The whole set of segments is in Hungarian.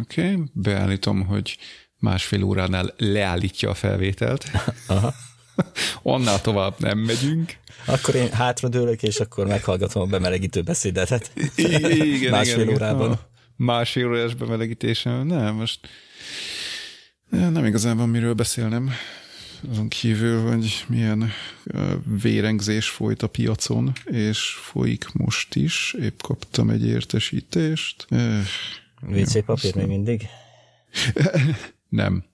Oké, okay. beállítom, hogy másfél óránál leállítja a felvételt. Aha. Annál tovább nem megyünk. Akkor én hátradőlök, és akkor meghallgatom a bemelegítő beszédetet. Igen, Másfél igen, órában. A másfél órás bemelegítésem. Nem, most nem igazán van miről beszélnem. Azon kívül, hogy milyen vérengzés folyt a piacon, és folyik most is. Épp kaptam egy értesítést. WC papír még mindig? Nem.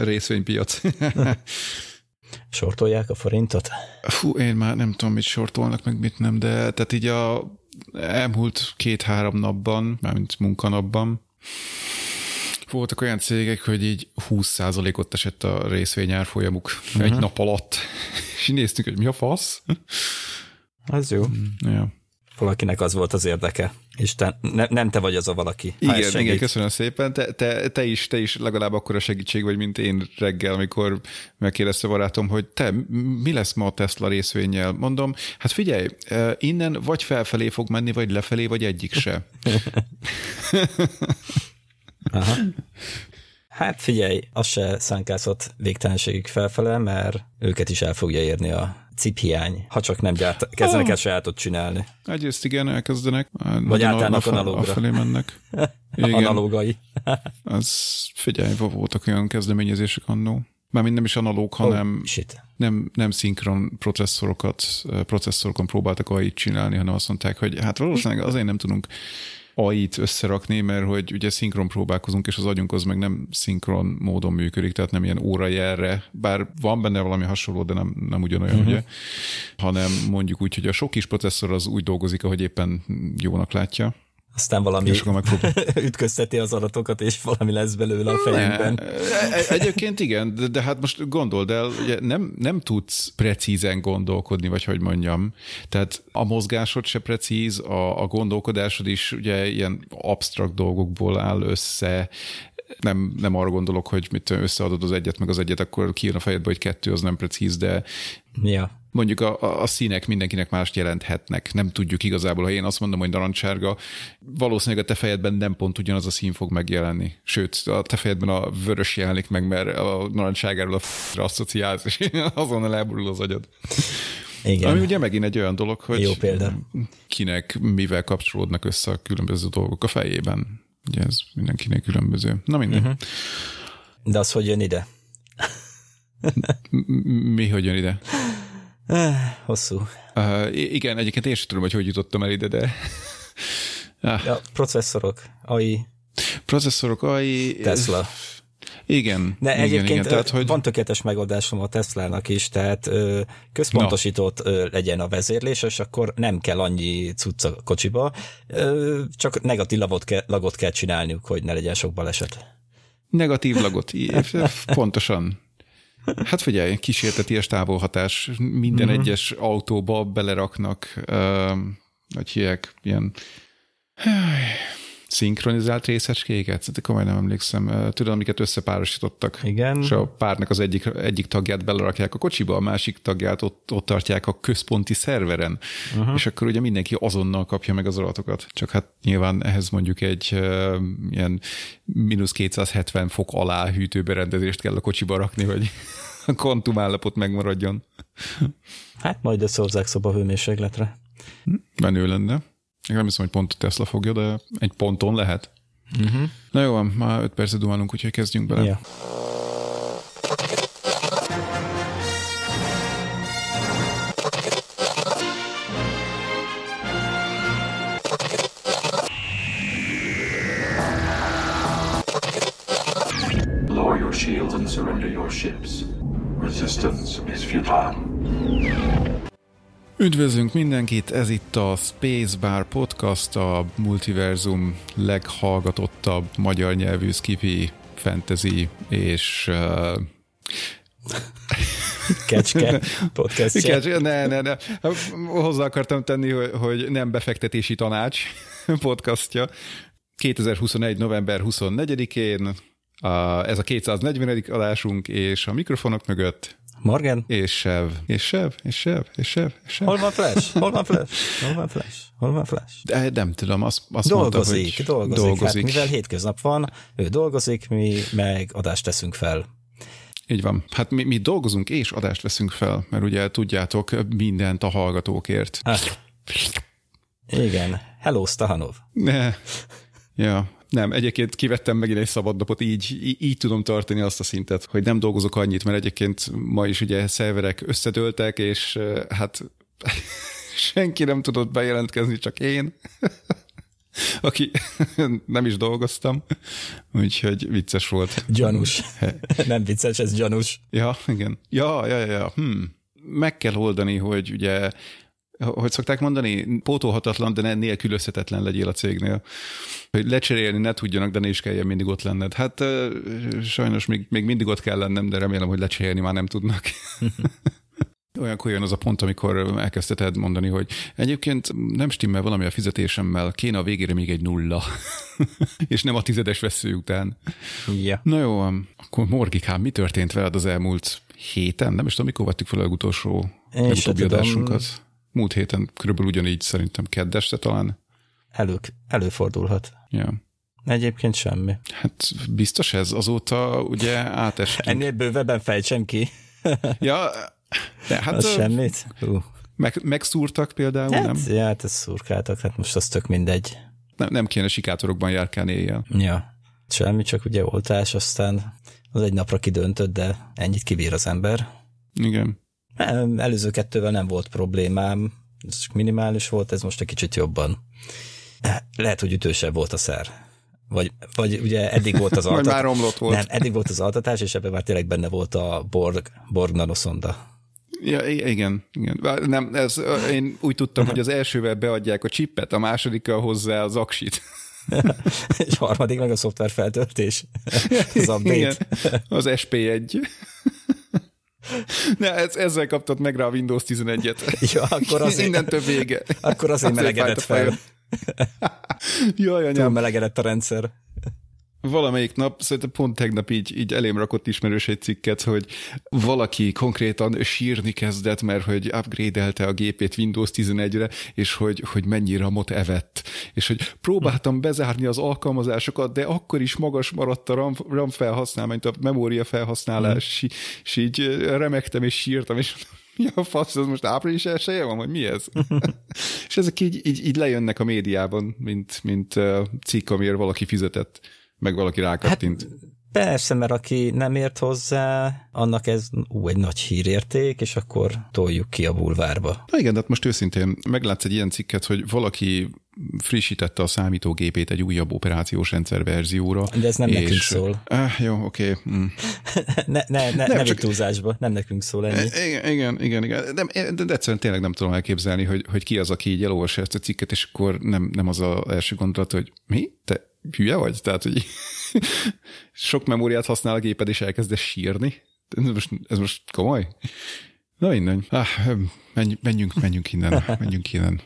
Részvénypiac. Sortolják a forintot? Fú, én már nem tudom, mit sortolnak, meg mit nem, de tehát így a elmúlt két-három napban, mármint munkanapban, voltak olyan cégek, hogy így 20%-ot esett a részvényárfolyamuk uh-huh. egy nap alatt. És néztük, hogy mi a fasz. Az jó. Ja. Valakinek az volt az érdeke, és te, ne, nem te vagy az a valaki. Igen, igen, köszönöm szépen. Te, te, te, is, te is legalább akkor a segítség vagy, mint én reggel, amikor megkérdezte barátom, hogy te, mi lesz ma a Tesla részvényel? Mondom, hát figyelj, innen vagy felfelé fog menni, vagy lefelé, vagy egyik se. Aha. Hát figyelj, az se szánkászott végtelenségük felfele, mert őket is el fogja érni a ciphiány, ha csak nem gyárt, kezdenek el sajátot csinálni. Egyrészt igen, elkezdenek. Vagy átállnak analogra. Afelé mennek. Igen. Analogai. Az, figyelj, voltak olyan kezdeményezések annó. Mármint nem is analóg, hanem oh, shit. nem, nem szinkron processzorokat, processzorokon próbáltak AI-t csinálni, hanem azt mondták, hogy hát valószínűleg azért nem tudunk AI-t összerakni, mert hogy ugye szinkron próbálkozunk, és az agyunk az meg nem szinkron módon működik, tehát nem ilyen órajelre, bár van benne valami hasonló, de nem, nem ugyanolyan, uh-huh. ugye, hanem mondjuk úgy, hogy a sok kis processzor az úgy dolgozik, ahogy éppen jónak látja. Aztán valami ütközteti az adatokat, és valami lesz belőle a fejünkben. Egyébként igen, de, de hát most gondold el, ugye nem, nem tudsz precízen gondolkodni, vagy hogy mondjam. Tehát a mozgásod se precíz, a, a gondolkodásod is ugye ilyen absztrakt dolgokból áll össze, nem, nem arra gondolok, hogy mit összeadod az egyet, meg az egyet, akkor kijön a fejedbe, hogy kettő, az nem precíz, de ja. Mondjuk a, a, a színek mindenkinek mást jelenthetnek. Nem tudjuk igazából, ha én azt mondom, hogy narancssárga, valószínűleg a te fejedben nem pont ugyanaz a szín fog megjelenni. Sőt, a te fejedben a vörös jelenik meg, mert a narancságáról a f-re asszociálsz, és azonnal elborul az agyad. Igen. Ami ugye megint egy olyan dolog, hogy Jó példa. kinek mivel kapcsolódnak össze a különböző dolgok a fejében. Ugye ez mindenkinek különböző. Na minden. Uh-huh. De az hogy jön ide? Mi hogy jön ide? Hosszú. Uh, igen, egyébként én sem tudom, hogy hogy jutottam el ide, de... ah. ja, processzorok, AI. Processzorok, AI... Tesla. Igen. De igen, egyébként igen, tehát, hogy... van tökéletes megoldásom a Teslának is, tehát ö, központosított ö, legyen a vezérlés, és akkor nem kell annyi cucc a kocsiba, ö, csak negatív lagot kell, lagot kell csinálniuk, hogy ne legyen sok baleset. Negatív lagot, pontosan. Hát figyelj, kísérteties távolhatás. Minden mm-hmm. egyes autóba beleraknak, uh, hogy hívják, ilyen szinkronizált részecskéket, de komolyan nem emlékszem. Tudom, amiket összepárosítottak. Igen. És a párnak az egyik, egyik tagját belerakják a kocsiba, a másik tagját ott, ott tartják a központi szerveren, uh-huh. és akkor ugye mindenki azonnal kapja meg az adatokat. Csak hát nyilván ehhez mondjuk egy uh, ilyen mínusz 270 fok alá hűtőberendezést kell a kocsiba rakni, hogy a kvantum állapot megmaradjon. Hát majd összehozzák szobahőmérsékletre. Menő lenne. Nem hiszem, hogy pont a Tesla fogja, de egy ponton lehet. Uh-huh. Na jó, van, már 5 percet dumálunk, úgyhogy kezdjünk bele. Lower your shields and surrender your ships. Resistance is futile. Üdvözlünk mindenkit, ez itt a Spacebar Podcast, a multiverzum leghallgatottabb magyar nyelvű skifi, fantasy és uh, Kecske podcast. Kecske, ne, ne, ne. Hozzá akartam tenni, hogy, hogy nem befektetési tanács podcastja. 2021. november 24-én, a, ez a 240. adásunk, és a mikrofonok mögött Morgan? És Sev. És Sev, és Sev, és Sev, és Sev. Hol van Flash? Hol van Flash? Hol van Flash? Hol van Flash? De nem tudom, azt, azt dolgozik, mondta, hogy dolgozik. dolgozik. Hát, mivel hétköznap van, ő dolgozik, mi meg adást teszünk fel. Így van. Hát mi, mi dolgozunk és adást veszünk fel, mert ugye tudjátok mindent a hallgatókért. Hát, igen. Hello, Stahanov. Ne. Ja, nem, egyébként kivettem megint egy szabad napot, így, így, így tudom tartani azt a szintet, hogy nem dolgozok annyit, mert egyébként ma is ugye szerverek összedőltek, és hát senki nem tudott bejelentkezni, csak én, aki nem is dolgoztam, úgyhogy vicces volt. Gyanús. nem vicces, ez gyanús. Ja, igen. Ja, ja, ja, ja. Hmm. Meg kell oldani, hogy ugye hogy szokták mondani, pótolhatatlan, de nélkülözhetetlen legyél a cégnél. Hogy lecserélni ne tudjanak, de ne is kelljen mindig ott lenned. Hát sajnos még, még mindig ott kell lennem, de remélem, hogy lecserélni már nem tudnak. Olyankor jön az a pont, amikor elkezdheted mondani, hogy egyébként nem stimmel valami a fizetésemmel, kéne a végére még egy nulla. és nem a tizedes vesző után. Ja. Na jó, akkor Morgikám, mi történt veled az elmúlt héten? Nem is tudom, mikor vettük fel a legutolsó legutóbbi adásunkat. Múlt héten körülbelül ugyanígy szerintem keddeste talán. Elő, előfordulhat. Ja. Egyébként semmi. Hát biztos ez, azóta ugye átestünk. Ennél bővebben fejtsem ki. ja, de hát... Az semmit? Uh. Meg, megszúrtak például, hát, nem? Ja, hát ezt szurkáltak, hát most az tök mindegy. Nem, nem kéne sikátorokban járkálni éjjel. Ja, semmi, csak ugye oltás, aztán az egy napra kidöntött, de ennyit kibír az ember. Igen. Előző kettővel nem volt problémám, ez csak minimális volt, ez most egy kicsit jobban. Lehet, hogy ütősebb volt a szer. Vagy, vagy ugye eddig volt az altatás. már romlott volt. Nem, eddig volt az altatás, és ebben már tényleg benne volt a Borg, Borg nanoszonda. Ja, igen, igen. Nem, ez, én úgy tudtam, hogy az elsővel beadják a csippet, a másodikkal hozzá az aksit. és harmadik meg a szoftver feltöltés. az update. Igen, az SP1. Ne, ez, ezzel kaptad meg rá a Windows 11-et. Ja, akkor azért, Innentől vége. Akkor azért, azért melegedett fel. Jaj, anyám. Túl melegedett a rendszer. Valamelyik nap, szerintem pont tegnap így, így elém rakott ismerős egy cikket, hogy valaki konkrétan sírni kezdett, mert hogy upgrade-elte a gépét Windows 11-re, és hogy, hogy mennyi ramot evett. És hogy próbáltam bezárni az alkalmazásokat, de akkor is magas maradt a RAM, RAM felhasználmány, a memória felhasználás, mm. és így remektem és sírtam, és mi a fasz, ez most április elsője van, vagy mi ez? és ezek így, így, így lejönnek a médiában, mint, mint cikk, amiért valaki fizetett meg valaki rákattint. Hát, persze, mert aki nem ért hozzá, annak ez ú, egy nagy hírérték, és akkor toljuk ki a bulvárba. Na igen, de hát most őszintén meglátsz egy ilyen cikket, hogy valaki frissítette a számítógépét egy újabb operációs rendszer verzióra. De ez nem és... nekünk szól. Eh, jó, oké. Okay. Mm. ne, ne, ne, nem, csak... túlzásba, nem nekünk szól ennyi. Igen, igen, igen. igen. De, de, de egyszerűen tényleg nem tudom elképzelni, hogy, hogy ki az, aki így elolvassa ezt a cikket, és akkor nem, nem az az első gondolat, hogy mi? Te hülye vagy? Tehát, hogy sok memóriát használ a géped, és elkezdesz sírni? Ez most, ez most komoly? Na innen. Ah, menjünk, menjünk innen, menjünk innen.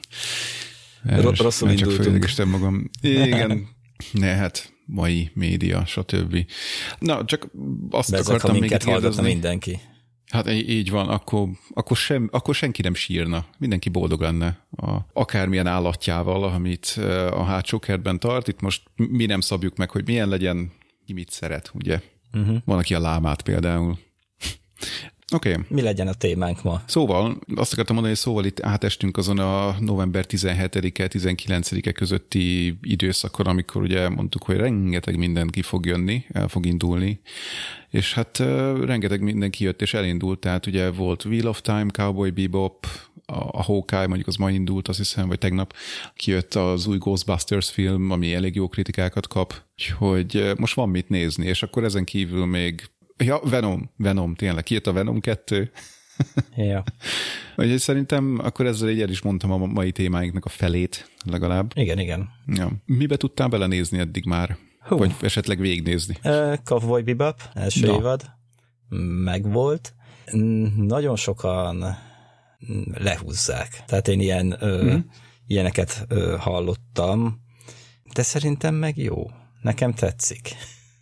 Erős, Rosszul csak fölidégestem magam. Igen, ne, hát mai média, stb. Na, csak azt Bezek, akartam még kérdezni. mindenki. Hát így van, akkor, akkor, sem, akkor senki nem sírna, mindenki boldog lenne a, akármilyen állatjával, amit a hátsó kertben tart. Itt most mi nem szabjuk meg, hogy milyen legyen, ki mit szeret, ugye? Uh-huh. Van, aki a lámát például. Oké. Okay. Mi legyen a témánk ma? Szóval, azt akartam mondani, hogy szóval itt átestünk azon a november 17-e, 19-e közötti időszakon, amikor ugye mondtuk, hogy rengeteg minden ki fog jönni, el fog indulni, és hát rengeteg minden kijött és elindult, tehát ugye volt Wheel of Time, Cowboy Bebop, a, a Hawkeye, mondjuk az ma indult, azt hiszem, vagy tegnap kijött az új Ghostbusters film, ami elég jó kritikákat kap, hogy most van mit nézni, és akkor ezen kívül még Ja, Venom, Venom, tényleg, kijött a Venom 2. Ja. Úgyhogy szerintem akkor ezzel így el is mondtam a mai témáinknak a felét legalább. Igen, igen. Ja. Mibe tudtál belenézni eddig már? Hú. Vagy esetleg végignézni? Uh, Cowboy Bebop, első Na. évad. Megvolt. Nagyon sokan lehúzzák. Tehát én ilyen, ö, hmm. ilyeneket ö, hallottam, de szerintem meg jó. Nekem tetszik.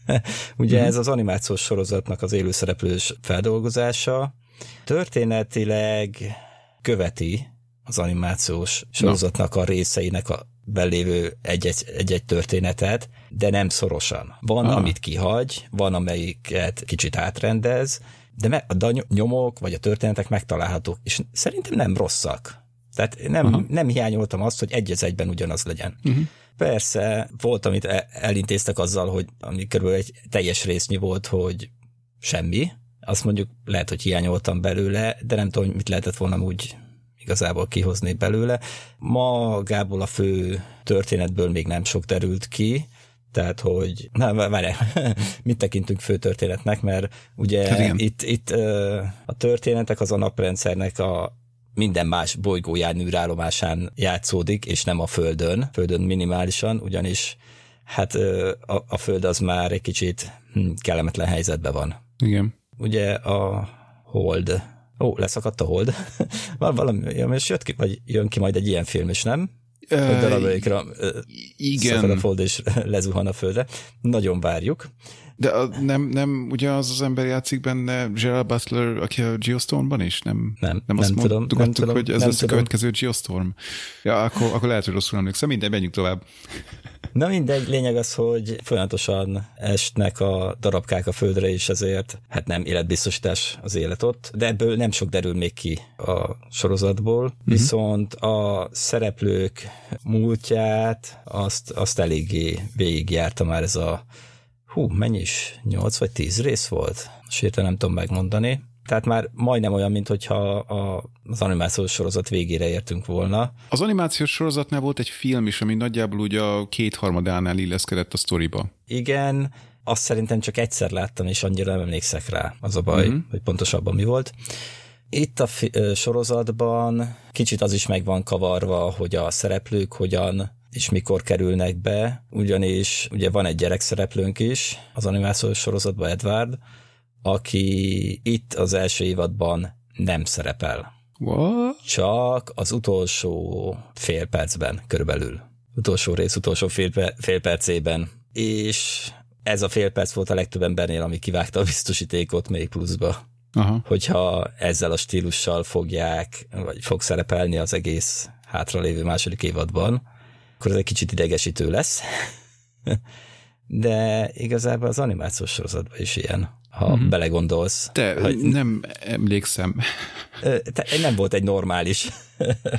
Ugye mm. ez az animációs sorozatnak az élőszereplős feldolgozása, Történetileg követi az animációs sorozatnak a részeinek a belévő egy-egy, történetet, de nem szorosan. Van, ah. amit kihagy, van, amelyiket kicsit átrendez, de me, a nyomok vagy a történetek megtalálhatók, és szerintem nem rosszak. Tehát nem, nem hiányoltam azt, hogy egy egyben ugyanaz legyen. Uh-huh. Persze, volt, amit e, elintéztek azzal, hogy ami körülbelül egy teljes résznyi volt, hogy semmi, azt mondjuk lehet, hogy hiányoltam belőle, de nem tudom, mit lehetett volna úgy igazából kihozni belőle. Magából a fő történetből még nem sok derült ki, tehát, hogy, na, várj, mit tekintünk fő történetnek, mert ugye hát itt, itt a történetek az a naprendszernek a minden más bolygóján űrállomásán játszódik, és nem a Földön, Földön minimálisan, ugyanis hát a, a Föld az már egy kicsit hm, kellemetlen helyzetben van. Igen. Ugye a Hold, ó, leszakadt a Hold, valami, ja, most jött ki, vagy jön ki majd egy ilyen film is, nem? Hogy darabjaikra igen. a Fold és lezuhan a földre. Nagyon várjuk. De a, nem, nem ugye az az ember játszik benne, Gerald Butler, aki a Geostormban is? Nem, nem, nem, azt nem tudom, nem tudom, hogy ez nem lesz tudom. a következő Geostorm. Ja, akkor, akkor lehet, hogy rosszul emlékszem. Minden, menjünk tovább. Na mindegy, lényeg az, hogy folyamatosan esnek a darabkák a földre, és ezért hát nem életbiztosítás az élet ott, de ebből nem sok derül még ki a sorozatból, uh-huh. viszont a szereplők múltját azt, azt eléggé végigjárta már ez a hú, mennyi is? 8 vagy 10 rész volt? Sérte nem tudom megmondani. Tehát már majdnem olyan, mint hogyha a, az animációs sorozat végére értünk volna. Az animációs sorozatnál volt egy film is, ami nagyjából ugye a kétharmadánál illeszkedett a sztoriba. Igen, azt szerintem csak egyszer láttam, és annyira nem emlékszek rá. Az a baj, uh-huh. hogy pontosabban mi volt. Itt a fi- sorozatban kicsit az is meg van kavarva, hogy a szereplők hogyan és mikor kerülnek be, ugyanis ugye van egy gyerekszereplőnk is az animációs sorozatban, Edward, aki itt az első évadban nem szerepel. What? Csak az utolsó fél percben körülbelül. Utolsó rész, utolsó fél, fél percében. És ez a fél perc volt a legtöbb embernél, ami kivágta a biztosítékot még pluszba. Aha. Hogyha ezzel a stílussal fogják, vagy fog szerepelni az egész hátralévő második évadban, akkor ez egy kicsit idegesítő lesz. De igazából az animációs sorozatban is ilyen, ha mm-hmm. belegondolsz. Te hogy nem emlékszem. Te, nem volt egy normális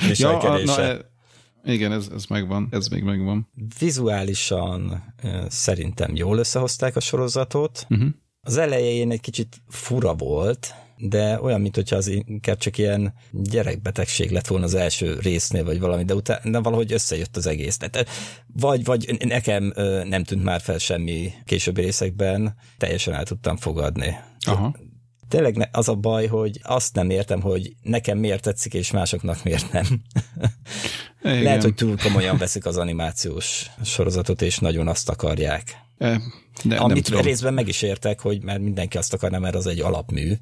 viselkedése. Ja, na, igen, ez, ez megvan, ez még megvan. Vizuálisan szerintem jól összehozták a sorozatot. Uh-huh. Az elején egy kicsit fura volt, de olyan, mint hogyha az inkább csak ilyen gyerekbetegség lett volna az első résznél, vagy valami, de utána valahogy összejött az egész. Tehát, vagy, vagy nekem nem tűnt már fel semmi későbbi részekben, teljesen el tudtam fogadni. Aha. Tényleg az a baj, hogy azt nem értem, hogy nekem miért tetszik, és másoknak miért nem. Igen. Lehet, hogy túl komolyan veszik az animációs sorozatot, és nagyon azt akarják. De, Amit részben meg is értek, hogy mert mindenki azt akarna, mert az egy alapmű,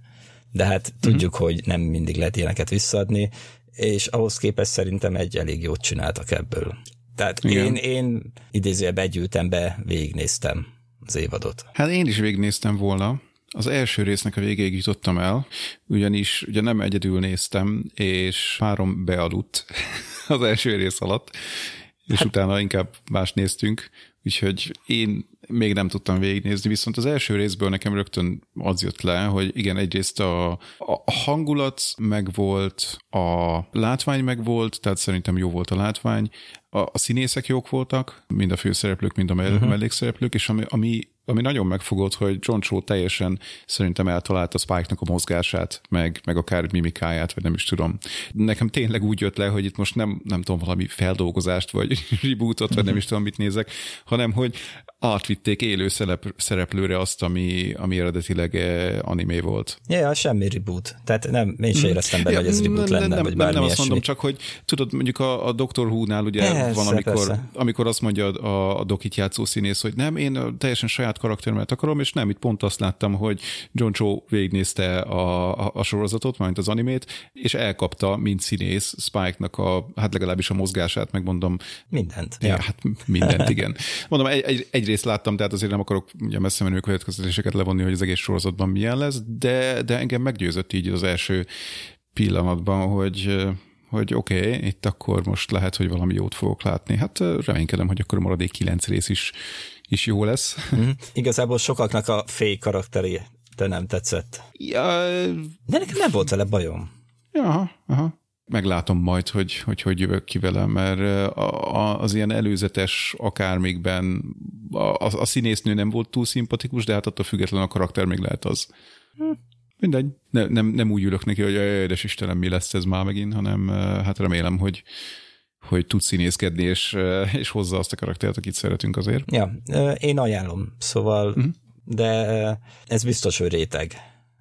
de hát uh-huh. tudjuk, hogy nem mindig lehet ilyeneket visszaadni, és ahhoz képest szerintem egy elég jót csináltak ebből. Tehát Igen. én, én idézőjebb együltem be, végignéztem az évadot. Hát én is végignéztem volna, az első résznek a végéig jutottam el, ugyanis ugye nem egyedül néztem, és párom bealudt az első rész alatt, és hát, utána inkább más néztünk, úgyhogy én még nem tudtam végignézni, viszont az első részből nekem rögtön az jött le, hogy igen, egyrészt a, a hangulat megvolt, a látvány megvolt, tehát szerintem jó volt a látvány, a, a színészek jók voltak, mind a főszereplők, mind a uh-huh. mellékszereplők, és ami, ami ami nagyon megfogott, hogy John Cho teljesen szerintem eltalálta Spike-nak a mozgását, meg, meg akár mimikáját, vagy nem is tudom. Nekem tényleg úgy jött le, hogy itt most nem, nem tudom, valami feldolgozást, vagy rebootot, vagy nem is tudom, mit nézek, hanem hogy átvitték élő szerep, szereplőre azt, ami, ami eredetileg eh, animé volt. Ja, ja, semmi reboot. Tehát nem, én sem éreztem benne, ja, hogy ez reboot lenne, nem, vagy bármi Nem, nem azt mondom, csak hogy tudod, mondjuk a, a Dr. Who-nál ugye persze, van, amikor, amikor azt mondja a, a dokit játszó színész, hogy nem, én teljesen saját saját karakteremet akarom, és nem, itt pont azt láttam, hogy John Cho végignézte a, a, a sorozatot, majd az animét, és elkapta, mint színész Spike-nak a, hát legalábbis a mozgását, megmondom. Mindent. Ja, hát mindent, igen. Mondom, egy, egy, egyrészt láttam, tehát azért nem akarok ugye messze menő következtetéseket levonni, hogy az egész sorozatban milyen lesz, de, de engem meggyőzött így az első pillanatban, hogy hogy oké, okay, itt akkor most lehet, hogy valami jót fogok látni. Hát reménykedem, hogy akkor a maradék kilenc rész is, is jó lesz. Mm, igazából sokaknak a fék karakteri de nem tetszett. Ja, de nekem nem volt vele bajom. Ja, aha. Meglátom majd, hogy hogy, hogy jövök ki vele, mert az ilyen előzetes akármikben a, a, a színésznő nem volt túl szimpatikus, de hát attól függetlenül a karakter még lehet az. Hm. Mindegy. Ne, nem, nem úgy ülök neki, hogy édes Istenem, mi lesz ez már megint, hanem hát remélem, hogy, hogy tud színészkedni, és, és hozza azt a karaktert, akit szeretünk azért. Ja, én ajánlom, szóval, uh-huh. de ez biztos, hogy réteg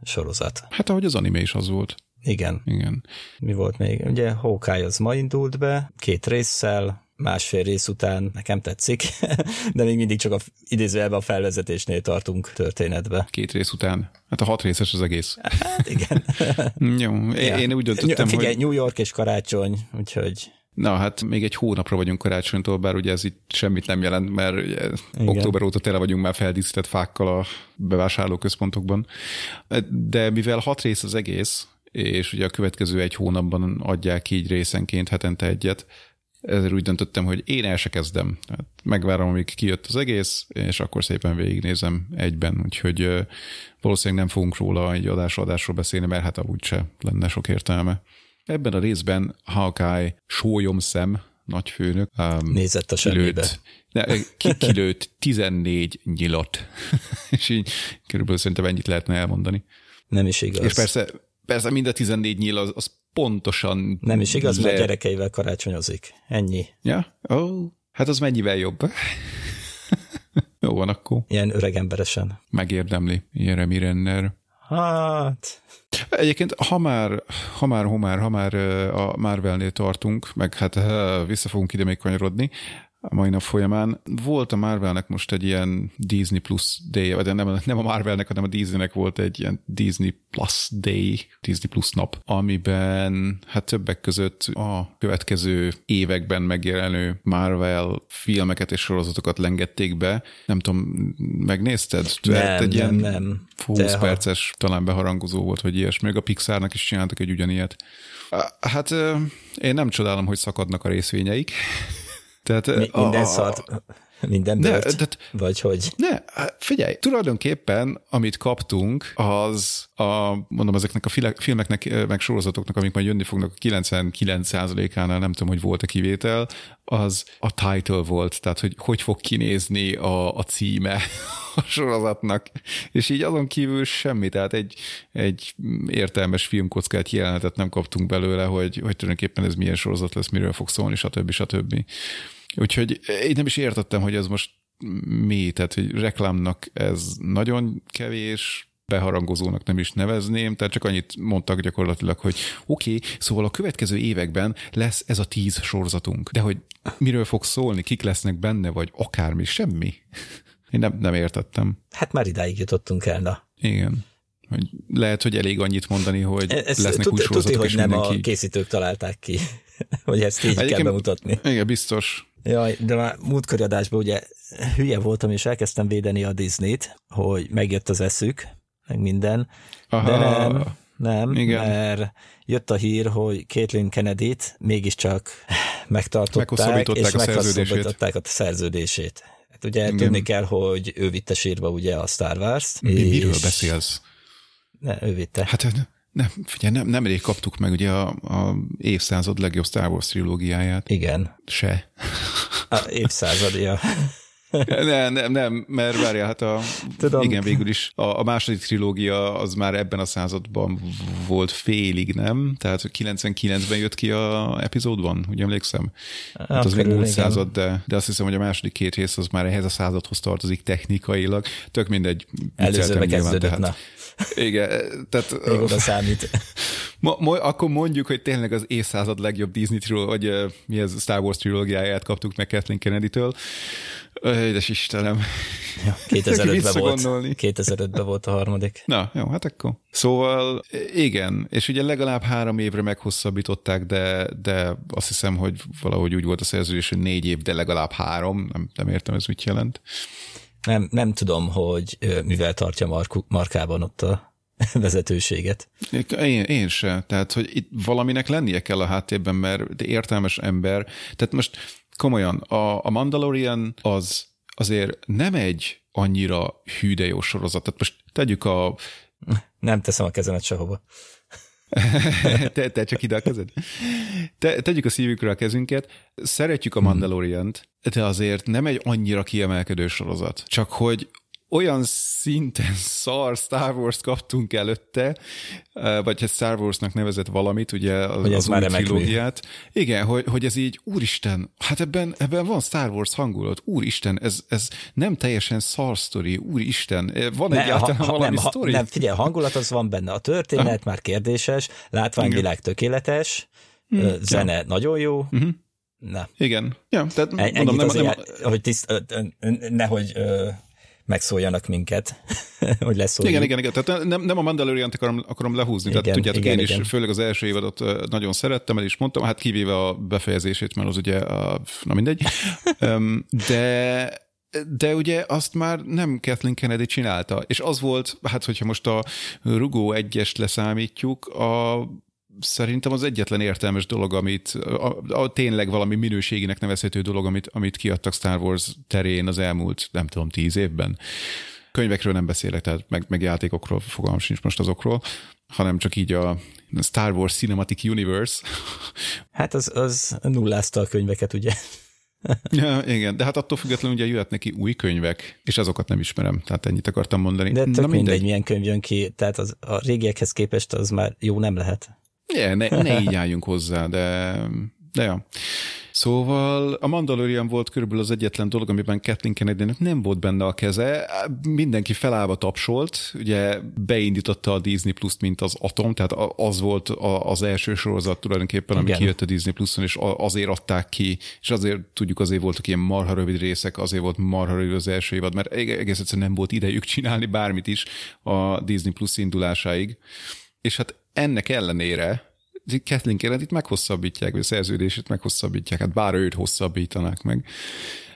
sorozat. Hát ahogy az anime is az volt. Igen. Igen. Mi volt még? Ugye Hawkeye az ma indult be, két résszel, másfél rész után nekem tetszik, de még mindig csak a idézőjelben a felvezetésnél tartunk történetbe. Két rész után. Hát a hat részes az egész. Hát igen. Jó, én, ja. én úgy döntöttem, Figyelj, hogy... New York és karácsony, úgyhogy... Na, hát még egy hónapra vagyunk karácsonytól, bár ugye ez itt semmit nem jelent, mert ugye október óta tele vagyunk már feldíszített fákkal a bevásárlóközpontokban. De mivel hat rész az egész, és ugye a következő egy hónapban adják így részenként hetente egyet, ezért úgy döntöttem, hogy én el se kezdem. Tehát megvárom, amíg kijött az egész, és akkor szépen végignézem egyben, úgyhogy valószínűleg nem fogunk róla egy adásról beszélni, mert hát amúgy se lenne sok értelme. Ebben a részben Hawkeye szem, nagyfőnök. Um, Nézett a semmibe. Kilőtt 14 nyilat. és így körülbelül szerintem ennyit lehetne elmondani. Nem is igaz. És persze, persze mind a 14 nyíl az, az pontosan... Nem is igaz, le... mert gyerekeivel karácsonyozik. Ennyi. Ja? Ó, oh, hát az mennyivel jobb. Jó van akkor. Ilyen öreg emberesen. Megérdemli, Jeremy Renner. Hát... Egyébként, ha már, ha már, ha már, ha már a Marvelnél tartunk, meg hát vissza fogunk ide még kanyarodni, a mai nap folyamán. Volt a Marvelnek most egy ilyen Disney Plus Day, vagy nem, nem a Marvelnek, hanem a Disneynek volt egy ilyen Disney Plus Day, Disney Plus nap, amiben hát többek között a következő években megjelenő Marvel filmeket és sorozatokat lengették be. Nem tudom, megnézted? Nem, egy nem, ilyen nem. 20 De perces ha... talán beharangozó volt, hogy ilyesmi. Még a Pixarnak is csináltak egy ugyanilyet. Hát én nem csodálom, hogy szakadnak a részvényeik. Tehát, Mi, minden a, szart, minden ne, tehát, vagy hogy? Ne, figyelj, tulajdonképpen, amit kaptunk, az a, mondom, ezeknek a filmeknek, meg sorozatoknak, amik majd jönni fognak a 99%-ánál, nem tudom, hogy volt-e kivétel, az a title volt, tehát hogy hogy fog kinézni a, a címe a sorozatnak, és így azon kívül semmi, tehát egy, egy értelmes filmkockát jelenetet nem kaptunk belőle, hogy, hogy tulajdonképpen ez milyen sorozat lesz, miről fog szólni, stb. stb. Úgyhogy én nem is értettem, hogy ez most mi, tehát hogy reklámnak ez nagyon kevés, beharangozónak nem is nevezném, tehát csak annyit mondtak gyakorlatilag, hogy oké, okay, szóval a következő években lesz ez a tíz sorzatunk, de hogy miről fog szólni, kik lesznek benne, vagy akármi, semmi. Én nem, nem értettem. Hát már idáig jutottunk el, na. Igen. Hogy lehet, hogy elég annyit mondani, hogy Ez lesznek új sorozatok, hogy nem a készítők találták ki, hogy ezt így kell bemutatni. Igen, biztos. Jaj, de már múltkori adásban ugye hülye voltam, és elkezdtem védeni a Disney-t, hogy megjött az eszük, meg minden, Aha. de nem, nem, Igen. mert jött a hír, hogy Caitlin Kennedy-t mégiscsak megtartották, és meghosszabbították a szerződését. Hát ugye Igen. tudni kell, hogy ő vitte sírva ugye a Star Wars-t. Mi, és... Miről beszélsz? Ne, ő vitte. Hát nem, figyelj, nem, nemrég kaptuk meg ugye a, a évszázad legjobb Star Wars trilógiáját. Igen. Se. A évszázadia. nem, nem, nem, mert várjál, hát a, Tudom. igen, végül is a, a második trilógia az már ebben a században volt félig, nem? Tehát 99-ben jött ki a epizódban, ugye emlékszem? Hát az még múlt század, de, de azt hiszem, hogy a második két rész az már ehhez a századhoz tartozik technikailag. Tök mindegy. Előzőbe kezdődött, tehát, na. Igen, tehát... Még oda számít. Ma, ma, akkor mondjuk, hogy tényleg az évszázad legjobb Disney trilógia, vagy uh, mi ez, Star Wars trilógiáját kaptuk meg Kathleen Kennedy-től. Édes Istenem. Ja, 2005-ben volt. 2005-ben volt a harmadik. Na, jó, hát akkor. Szóval igen, és ugye legalább három évre meghosszabbították, de, de azt hiszem, hogy valahogy úgy volt a szerződés, hogy négy év, de legalább három. Nem, nem értem, ez mit jelent. Nem, nem tudom, hogy mivel tartja Marku, Markában ott a vezetőséget. Én, én se. Tehát, hogy itt valaminek lennie kell a háttérben, mert értelmes ember. Tehát most komolyan, a, a Mandalorian az azért nem egy annyira hű de jó sorozat. Tehát most tegyük a... Nem teszem a kezemet sehova. te, te csak ide a kezed. Te, tegyük a szívükre a kezünket. Szeretjük a hmm. Mandalorian-t, de azért nem egy annyira kiemelkedő sorozat. Csak hogy olyan szinten szar Star Wars kaptunk előtte, vagy egy Star Warsnak nevezett valamit, ugye az, hogy ez az már új trilógiát. Igen, hogy, hogy ez így, úristen, hát ebben, ebben van Star Wars hangulat, úristen, ez, ez nem teljesen szar sztori, úristen, van ne, egyáltalán ha, valami nem, sztori? Nem, figyelj, hangulat az van benne, a történet ha. már kérdéses, látványvilág tökéletes, hmm, zene ja. nagyon jó, uh-huh. Na. Igen. Ja, tehát Ennyit mondom, nem, azért, nem, hogy tiszt, nehogy megszóljanak minket, hogy lesz Igen, igen, igen. Tehát nem, nem a mandalorian akarom, akarom lehúzni. Igen, Tehát tudjátok, igen, én igen. is főleg az első évadot nagyon szerettem, el is mondtam, hát kivéve a befejezését, mert az ugye, a, na mindegy. De de ugye azt már nem Kathleen Kennedy csinálta, és az volt, hát hogyha most a Rugó egyest leszámítjuk, a szerintem az egyetlen értelmes dolog, amit a, a tényleg valami minőségének nevezhető dolog, amit, amit kiadtak Star Wars terén az elmúlt, nem tudom, tíz évben. Könyvekről nem beszélek, tehát meg, meg játékokról fogalmam sincs most azokról, hanem csak így a Star Wars Cinematic Universe. Hát az, az nullázta a könyveket, ugye? ja, igen, de hát attól függetlenül ugye jöhet neki új könyvek, és azokat nem ismerem, tehát ennyit akartam mondani. De tök Na, mindegy, mindegy, milyen könyv jön ki, tehát az, a régiekhez képest az már jó nem lehet. Yeah, ne, ne így álljunk hozzá, de, de ja. Szóval a Mandalorian volt körülbelül az egyetlen dolog, amiben Kathleen kennedy nem volt benne a keze. Mindenki felállva tapsolt, ugye beindította a Disney Plus-t, mint az Atom, tehát az volt az első sorozat tulajdonképpen, ami Igen. kijött a Disney Plus-on, és azért adták ki, és azért tudjuk, azért voltak ilyen marha rövid részek, azért volt marha rövid az első évad, mert egész egyszerűen nem volt idejük csinálni bármit is a Disney Plus indulásáig. És hát ennek ellenére Kathleen Kennedy-t meghosszabbítják, vagy a szerződését meghosszabbítják, hát bár őt hosszabbítanák meg.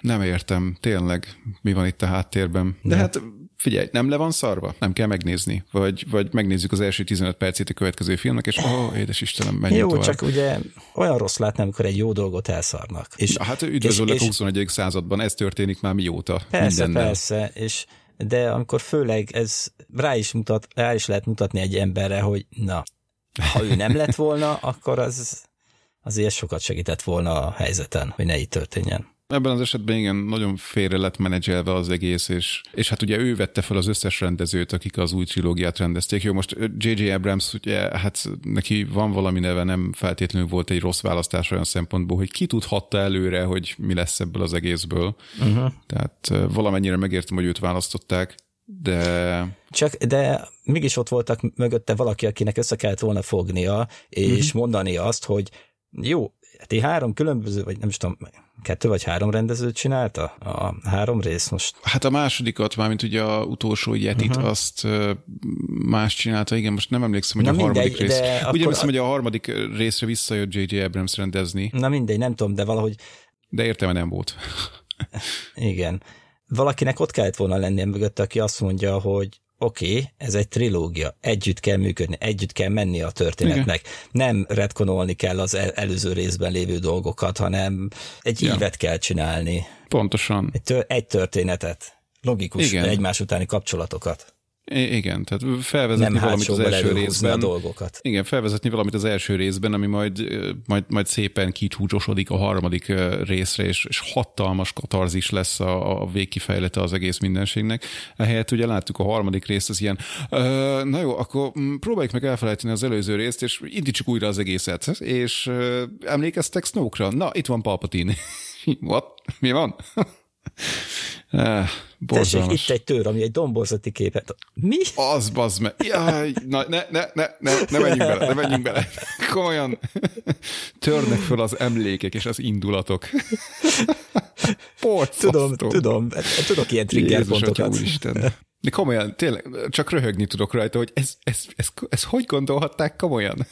Nem értem, tényleg, mi van itt a háttérben. De ne. hát figyelj, nem le van szarva? Nem kell megnézni. Vagy, vagy megnézzük az első 15 percét a következő filmnek, és ó, oh, édes Istenem, menjünk Jó, tovább. csak ugye olyan rossz látni, amikor egy jó dolgot elszarnak. És, Na, hát üdvözöllek a 21. században, ez történik már mióta. Persze, mindennel. persze, és de amikor főleg ez rá is, mutat, rá is lehet mutatni egy emberre, hogy na, ha ő nem lett volna, akkor az azért sokat segített volna a helyzeten, hogy ne így történjen. Ebben az esetben igen, nagyon félre lett menedzselve az egész, és, és hát ugye ő vette fel az összes rendezőt, akik az új trilógiát rendezték. Jó, most J.J. Abrams, ugye, hát neki van valami neve, nem feltétlenül volt egy rossz választás olyan szempontból, hogy ki tudhatta előre, hogy mi lesz ebből az egészből. Uh-huh. Tehát valamennyire megértem, hogy őt választották, de... Csak, de mégis ott voltak mögötte valaki, akinek össze kellett volna fognia, és uh-huh. mondani azt, hogy jó, ti három különböző, vagy nem is tudom, kettő vagy három rendezőt csinálta? A három rész most? Hát a másodikat, mármint ugye a utolsó Yetit, uh-huh. azt más csinálta, igen, most nem emlékszem, hogy Na a mindegy, harmadik rész. Akkor... emlékszem, hogy a harmadik részre visszajött J.J. Abrams rendezni. Na mindegy, nem tudom, de valahogy... De értelme nem volt. igen. Valakinek ott kellett volna lennie mögött, aki azt mondja, hogy oké, okay, ez egy trilógia, együtt kell működni, együtt kell menni a történetnek. Igen. Nem retkonolni kell az előző részben lévő dolgokat, hanem egy ja. ívet kell csinálni. Pontosan. Egy, tör- egy történetet, logikus Igen. egymás utáni kapcsolatokat. I- igen, tehát felvezetni nem valamit az első részben. a dolgokat. Igen, felvezetni valamit az első részben, ami majd, majd, majd szépen kicsúcsosodik a harmadik részre, és, és hatalmas katarzis lesz a, a végkifejlete az egész mindenségnek. Ehelyett ugye láttuk a harmadik részt, az ilyen, na jó, akkor mm, próbáljuk meg elfelejteni az előző részt, és indítsuk újra az egészet. És emlékeztek Snoke-ra? Na, itt van Palpatine. What? Mi van? Eh, Tessék, itt egy tör, ami egy domborzati képet. Mi? Az, bazd meg. Jaj, na, ne, ne, ne, ne, ne menjünk bele, ne menjünk bele. Komolyan törnek föl az emlékek és az indulatok. Borzasztó. Tudom, tudom, tudok ilyen trigger Jézus, pontokat. Atya, úristen. De komolyan, tényleg, csak röhögni tudok rajta, hogy ez, ez, ez, ez hogy gondolhatták komolyan?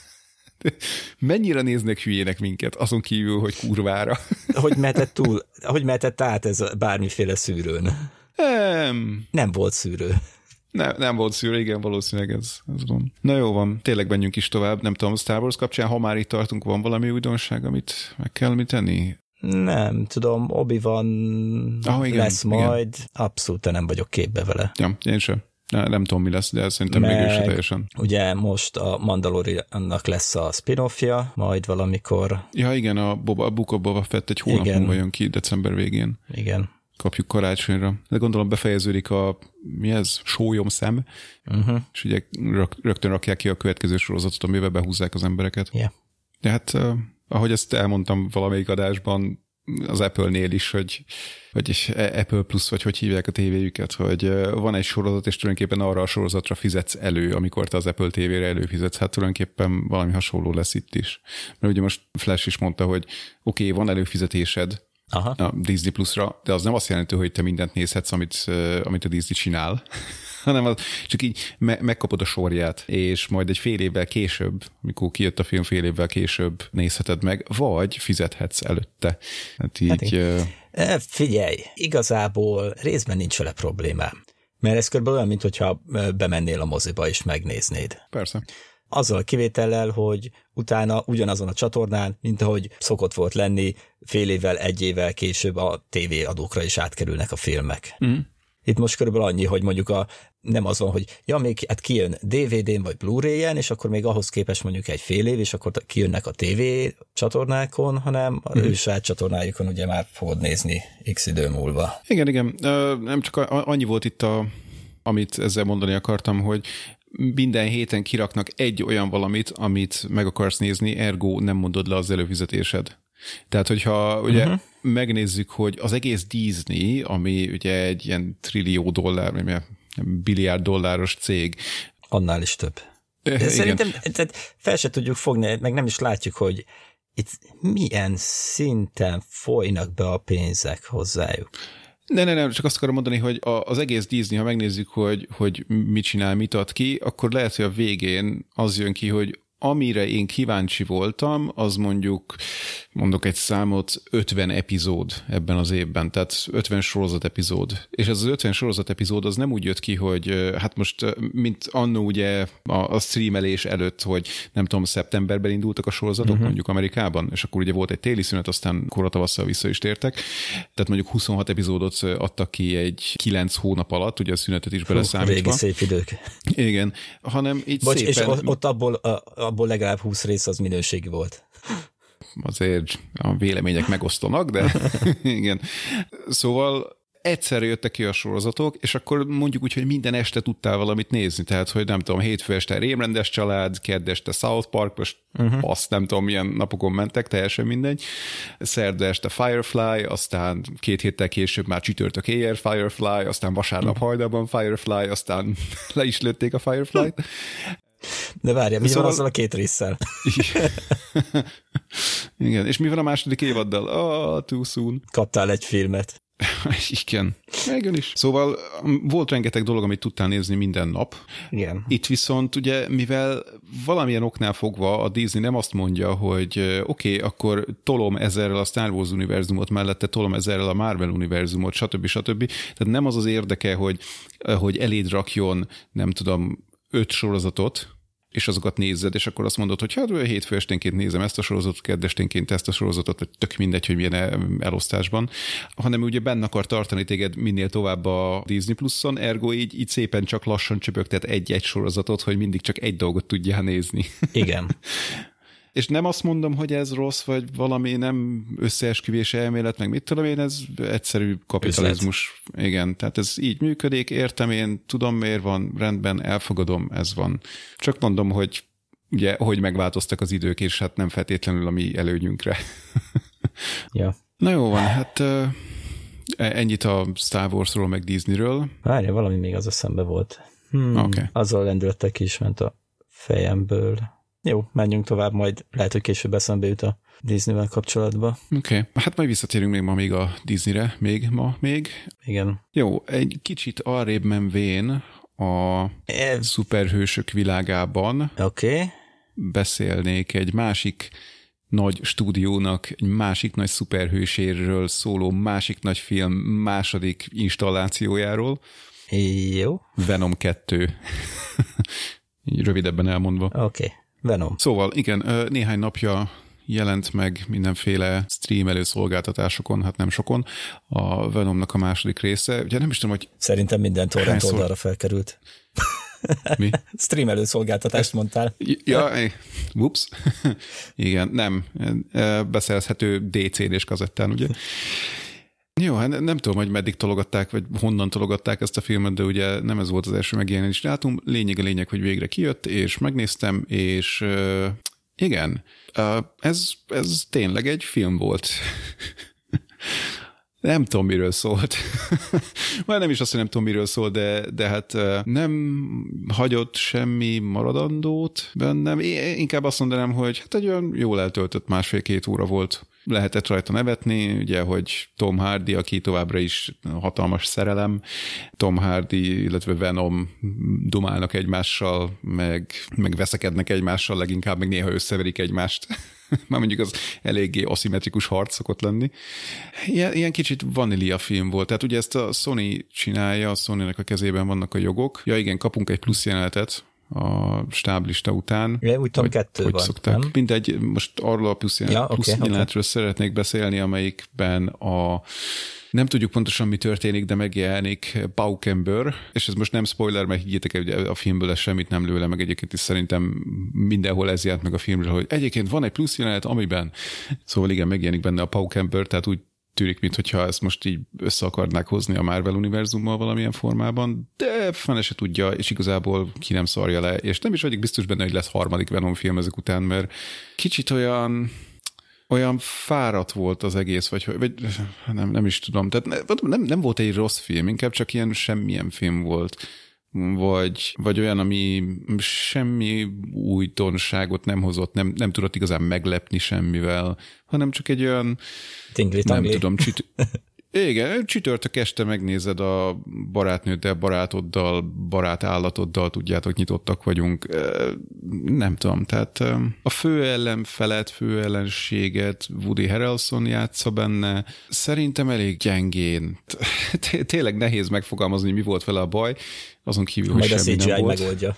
Mennyire néznek hülyének minket, azon kívül, hogy kurvára. Hogy mehetett túl, hogy mehetett át ez bármiféle szűrőn? Nem, Nem volt szűrő. nem, nem volt szűrő, igen, valószínűleg ez, ez van. Na jó van, tényleg menjünk is tovább. Nem tudom, Star Wars kapcsán, ha már itt tartunk, van valami újdonság, amit meg kell mit tenni? Nem, tudom, obi van Ah, igen, lesz igen. majd, abszolút nem vagyok képbe vele. Ja, én sem. Ne, nem tudom, mi lesz, de szerintem még ő se teljesen. ugye most a Mandaloriannak lesz a spin-offja, majd valamikor, Ja, igen, a, Boba, a Book of Boba Fett egy hónap Igen. múlva jön ki, december végén. igen. kapjuk karácsonyra. De gondolom befejeződik a, mi ez, sólyom szem, Uh-huh. és ugye rög, rögtön rakják ki a következő sorozatot, amivel behúzzák az embereket. Yeah. De hát, uh, ahogy ezt elmondtam valamelyik adásban, az Apple-nél is, hogy vagy Apple Plus, vagy hogy hívják a tévéjüket, hogy van egy sorozat, és tulajdonképpen arra a sorozatra fizetsz elő, amikor te az Apple tévére előfizetsz. Hát tulajdonképpen valami hasonló lesz itt is. Mert ugye most Flash is mondta, hogy oké, okay, van előfizetésed, Aha. a Disney Plus-ra, de az nem azt jelenti, hogy te mindent nézhetsz, amit, amit a Disney csinál, hanem az, csak így me- megkapod a sorját, és majd egy fél évvel később, amikor kijött a film fél évvel később nézheted meg, vagy fizethetsz előtte. Hát így, Hát igen. E, Figyelj, igazából részben nincs vele problémám. Mert ez körülbelül olyan, mintha bemennél a moziba és megnéznéd. persze. Azzal a kivétellel, hogy utána ugyanazon a csatornán, mint ahogy szokott volt lenni, fél évvel, egy évvel később a TV adókra is átkerülnek a filmek. Mm. Itt most körülbelül annyi, hogy mondjuk a, nem az van, hogy ja, még hát kijön DVD-n vagy Blu-ray-en, és akkor még ahhoz képest mondjuk egy fél év, és akkor kijönnek a TV csatornákon, hanem a ő saját csatornájukon ugye már fogod nézni x idő múlva. Igen, igen. Nem csak annyi volt itt, a, amit ezzel mondani akartam, hogy minden héten kiraknak egy olyan valamit, amit meg akarsz nézni, ergo nem mondod le az előfizetésed. Tehát, hogyha ugye uh-huh. Megnézzük, hogy az egész Disney, ami ugye egy ilyen trillió dollár, vagy milyen, billiárd dolláros cég, Annál is több. De szerintem tehát fel se tudjuk fogni, meg nem is látjuk, hogy itt milyen szinten folynak be a pénzek hozzájuk. Ne, ne, nem, csak azt akarom mondani, hogy a, az egész Disney, ha megnézzük, hogy, hogy mit csinál, mit ad ki, akkor lehet, hogy a végén az jön ki, hogy amire én kíváncsi voltam, az mondjuk, mondok egy számot, 50 epizód ebben az évben, tehát 50 sorozat epizód. És ez az 50 sorozat epizód az nem úgy jött ki, hogy hát most, mint annó ugye a, a streamelés előtt, hogy nem tudom, szeptemberben indultak a sorozatok, uh-huh. mondjuk Amerikában, és akkor ugye volt egy téli szünet, aztán korra tavasszal vissza is tértek. Tehát mondjuk 26 epizódot adtak ki egy 9 hónap alatt, ugye a szünetet is Régi beleszámítva. szép idők. Igen, hanem így Bocs, szépen... és ott abból, a, abból legalább 20 rész az minőségi volt. azért a vélemények megosztanak, de igen. Szóval egyszerre jöttek ki a sorozatok, és akkor mondjuk úgy, hogy minden este tudtál valamit nézni, tehát, hogy nem tudom, hétfő este Rémrendes család, kedd este South Park, most uh-huh. azt nem tudom, milyen napokon mentek, teljesen mindegy. Szerda este Firefly, aztán két héttel később már csütörtök éjjel Firefly, aztán vasárnap uh-huh. hajnalban Firefly, aztán le is lőtték a Firefly-t. De várja, mi Szóval- van azzal a két résszel? Igen, és mi van a második évaddal? Ah, too soon. Kaptál egy filmet. Igen, megjön is. Szóval um, volt rengeteg dolog, amit tudtál nézni minden nap. Igen. Itt viszont ugye, mivel valamilyen oknál fogva a Disney nem azt mondja, hogy oké, okay, akkor tolom ezerrel a Star Wars univerzumot, mellette tolom ezerrel a Marvel univerzumot, stb. stb. Tehát nem az az érdeke, hogy, hogy eléd rakjon, nem tudom, öt sorozatot, és azokat nézed, és akkor azt mondod, hogy hát hétfő esténként nézem ezt a sorozatot, kedd esténként ezt a sorozatot, tök mindegy, hogy milyen el- elosztásban, hanem ugye benne akar tartani téged minél tovább a Disney Plus-on, ergo így, így szépen csak lassan csöpögtet egy-egy sorozatot, hogy mindig csak egy dolgot tudjál nézni. Igen. És nem azt mondom, hogy ez rossz, vagy valami nem összeesküvés elmélet, meg mit tudom én, ez egyszerű kapitalizmus. Üzlet. Igen, tehát ez így működik, értem én, tudom miért van, rendben, elfogadom, ez van. Csak mondom, hogy ugye, hogy megváltoztak az idők, és hát nem feltétlenül a mi előnyünkre. Ja. Na jó van, hát ö, ennyit a Star Warsról, meg Disneyről. Várja, valami még az eszembe volt. Hmm, Oké. Azzal lendülettek ki is ment a fejemből. Jó, menjünk tovább, majd lehet, hogy később eszembe jut a Disney-vel kapcsolatba. Oké, okay. hát majd visszatérünk még ma még a Disneyre, még ma még. Igen. Jó, egy kicsit arrébb menvén a E- szuperhősök világában Oké. Okay. beszélnék egy másik nagy stúdiónak, egy másik nagy szuperhőséről szóló másik nagy film második installációjáról, Jó. Venom 2. Így rövidebben elmondva. Oké. Okay. Venom. Szóval igen, néhány napja jelent meg mindenféle streamelő szolgáltatásokon, hát nem sokon, a Venomnak a második része. Ugye nem is tudom, hogy Szerintem minden torrent Hányszor? oldalra felkerült. mi. Streamelő szolgáltatást mondtál. Ja, whoops. Igen, nem. Beszerezhető DC-s kazettán, ugye? Jó, hát ne- nem tudom, hogy meddig tologatták, vagy honnan tologatták ezt a filmet, de ugye nem ez volt az első megjelenési dátum. Lényeg a lényeg, hogy végre kijött, és megnéztem, és uh, igen, uh, ez, ez tényleg egy film volt. Nem tudom, miről szólt. Már nem is azt, hogy nem tudom, miről szól, de, de hát nem hagyott semmi maradandót bennem. Én inkább azt mondanám, hogy hát egy olyan jól eltöltött másfél-két óra volt. Lehetett rajta nevetni, ugye, hogy Tom Hardy, aki továbbra is hatalmas szerelem, Tom Hardy, illetve Venom dumálnak egymással, meg, meg veszekednek egymással, leginkább meg néha összeverik egymást. Már mondjuk az eléggé aszimmetrikus harc szokott lenni. Ilyen, ilyen kicsit vanília film volt. Tehát ugye ezt a Sony csinálja, a sony a kezében vannak a jogok. Ja igen, kapunk egy plusz jelenetet a stáblista után. Ja, úgy tudom, kettő hogy van, szokták. nem? Mindegy, most arról a plusz, Ja, plusz oké. jelenetről szeretnék beszélni, amelyikben a nem tudjuk pontosan, mi történik, de megjelenik Paukenbör, és ez most nem spoiler, mert higgyétek el, hogy a filmből ez semmit nem lőle, meg egyébként is szerintem mindenhol ez jelent meg a filmről, hogy egyébként van egy plusz jelenet, amiben, szóval igen, megjelenik benne a Paukenbör, tehát úgy tűnik, mintha ezt most így össze akarnák hozni a Marvel univerzummal valamilyen formában, de fene se tudja, és igazából ki nem szarja le, és nem is vagyok biztos benne, hogy lesz harmadik Venom film ezek után, mert kicsit olyan olyan fáradt volt az egész, vagy, vagy nem, nem is tudom. Tehát ne- nem, nem volt egy rossz film, inkább csak ilyen semmilyen film volt. Vagy, vagy olyan, ami semmi újdonságot nem hozott, nem, nem tudott igazán meglepni semmivel, hanem csak egy olyan, Tingli nem tudom, csüt... Igen, csütörtök este megnézed a barátnőddel, barátoddal, barát állatoddal, tudjátok, nyitottak vagyunk. Nem tudom, tehát a fő ellenfelet, fő ellenséget Woody Harrelson játsza benne. Szerintem elég gyengén. Té- Tényleg nehéz megfogalmazni, mi volt vele a baj, azon kívül, hogy Majd a semmi CGI nem volt. megoldja.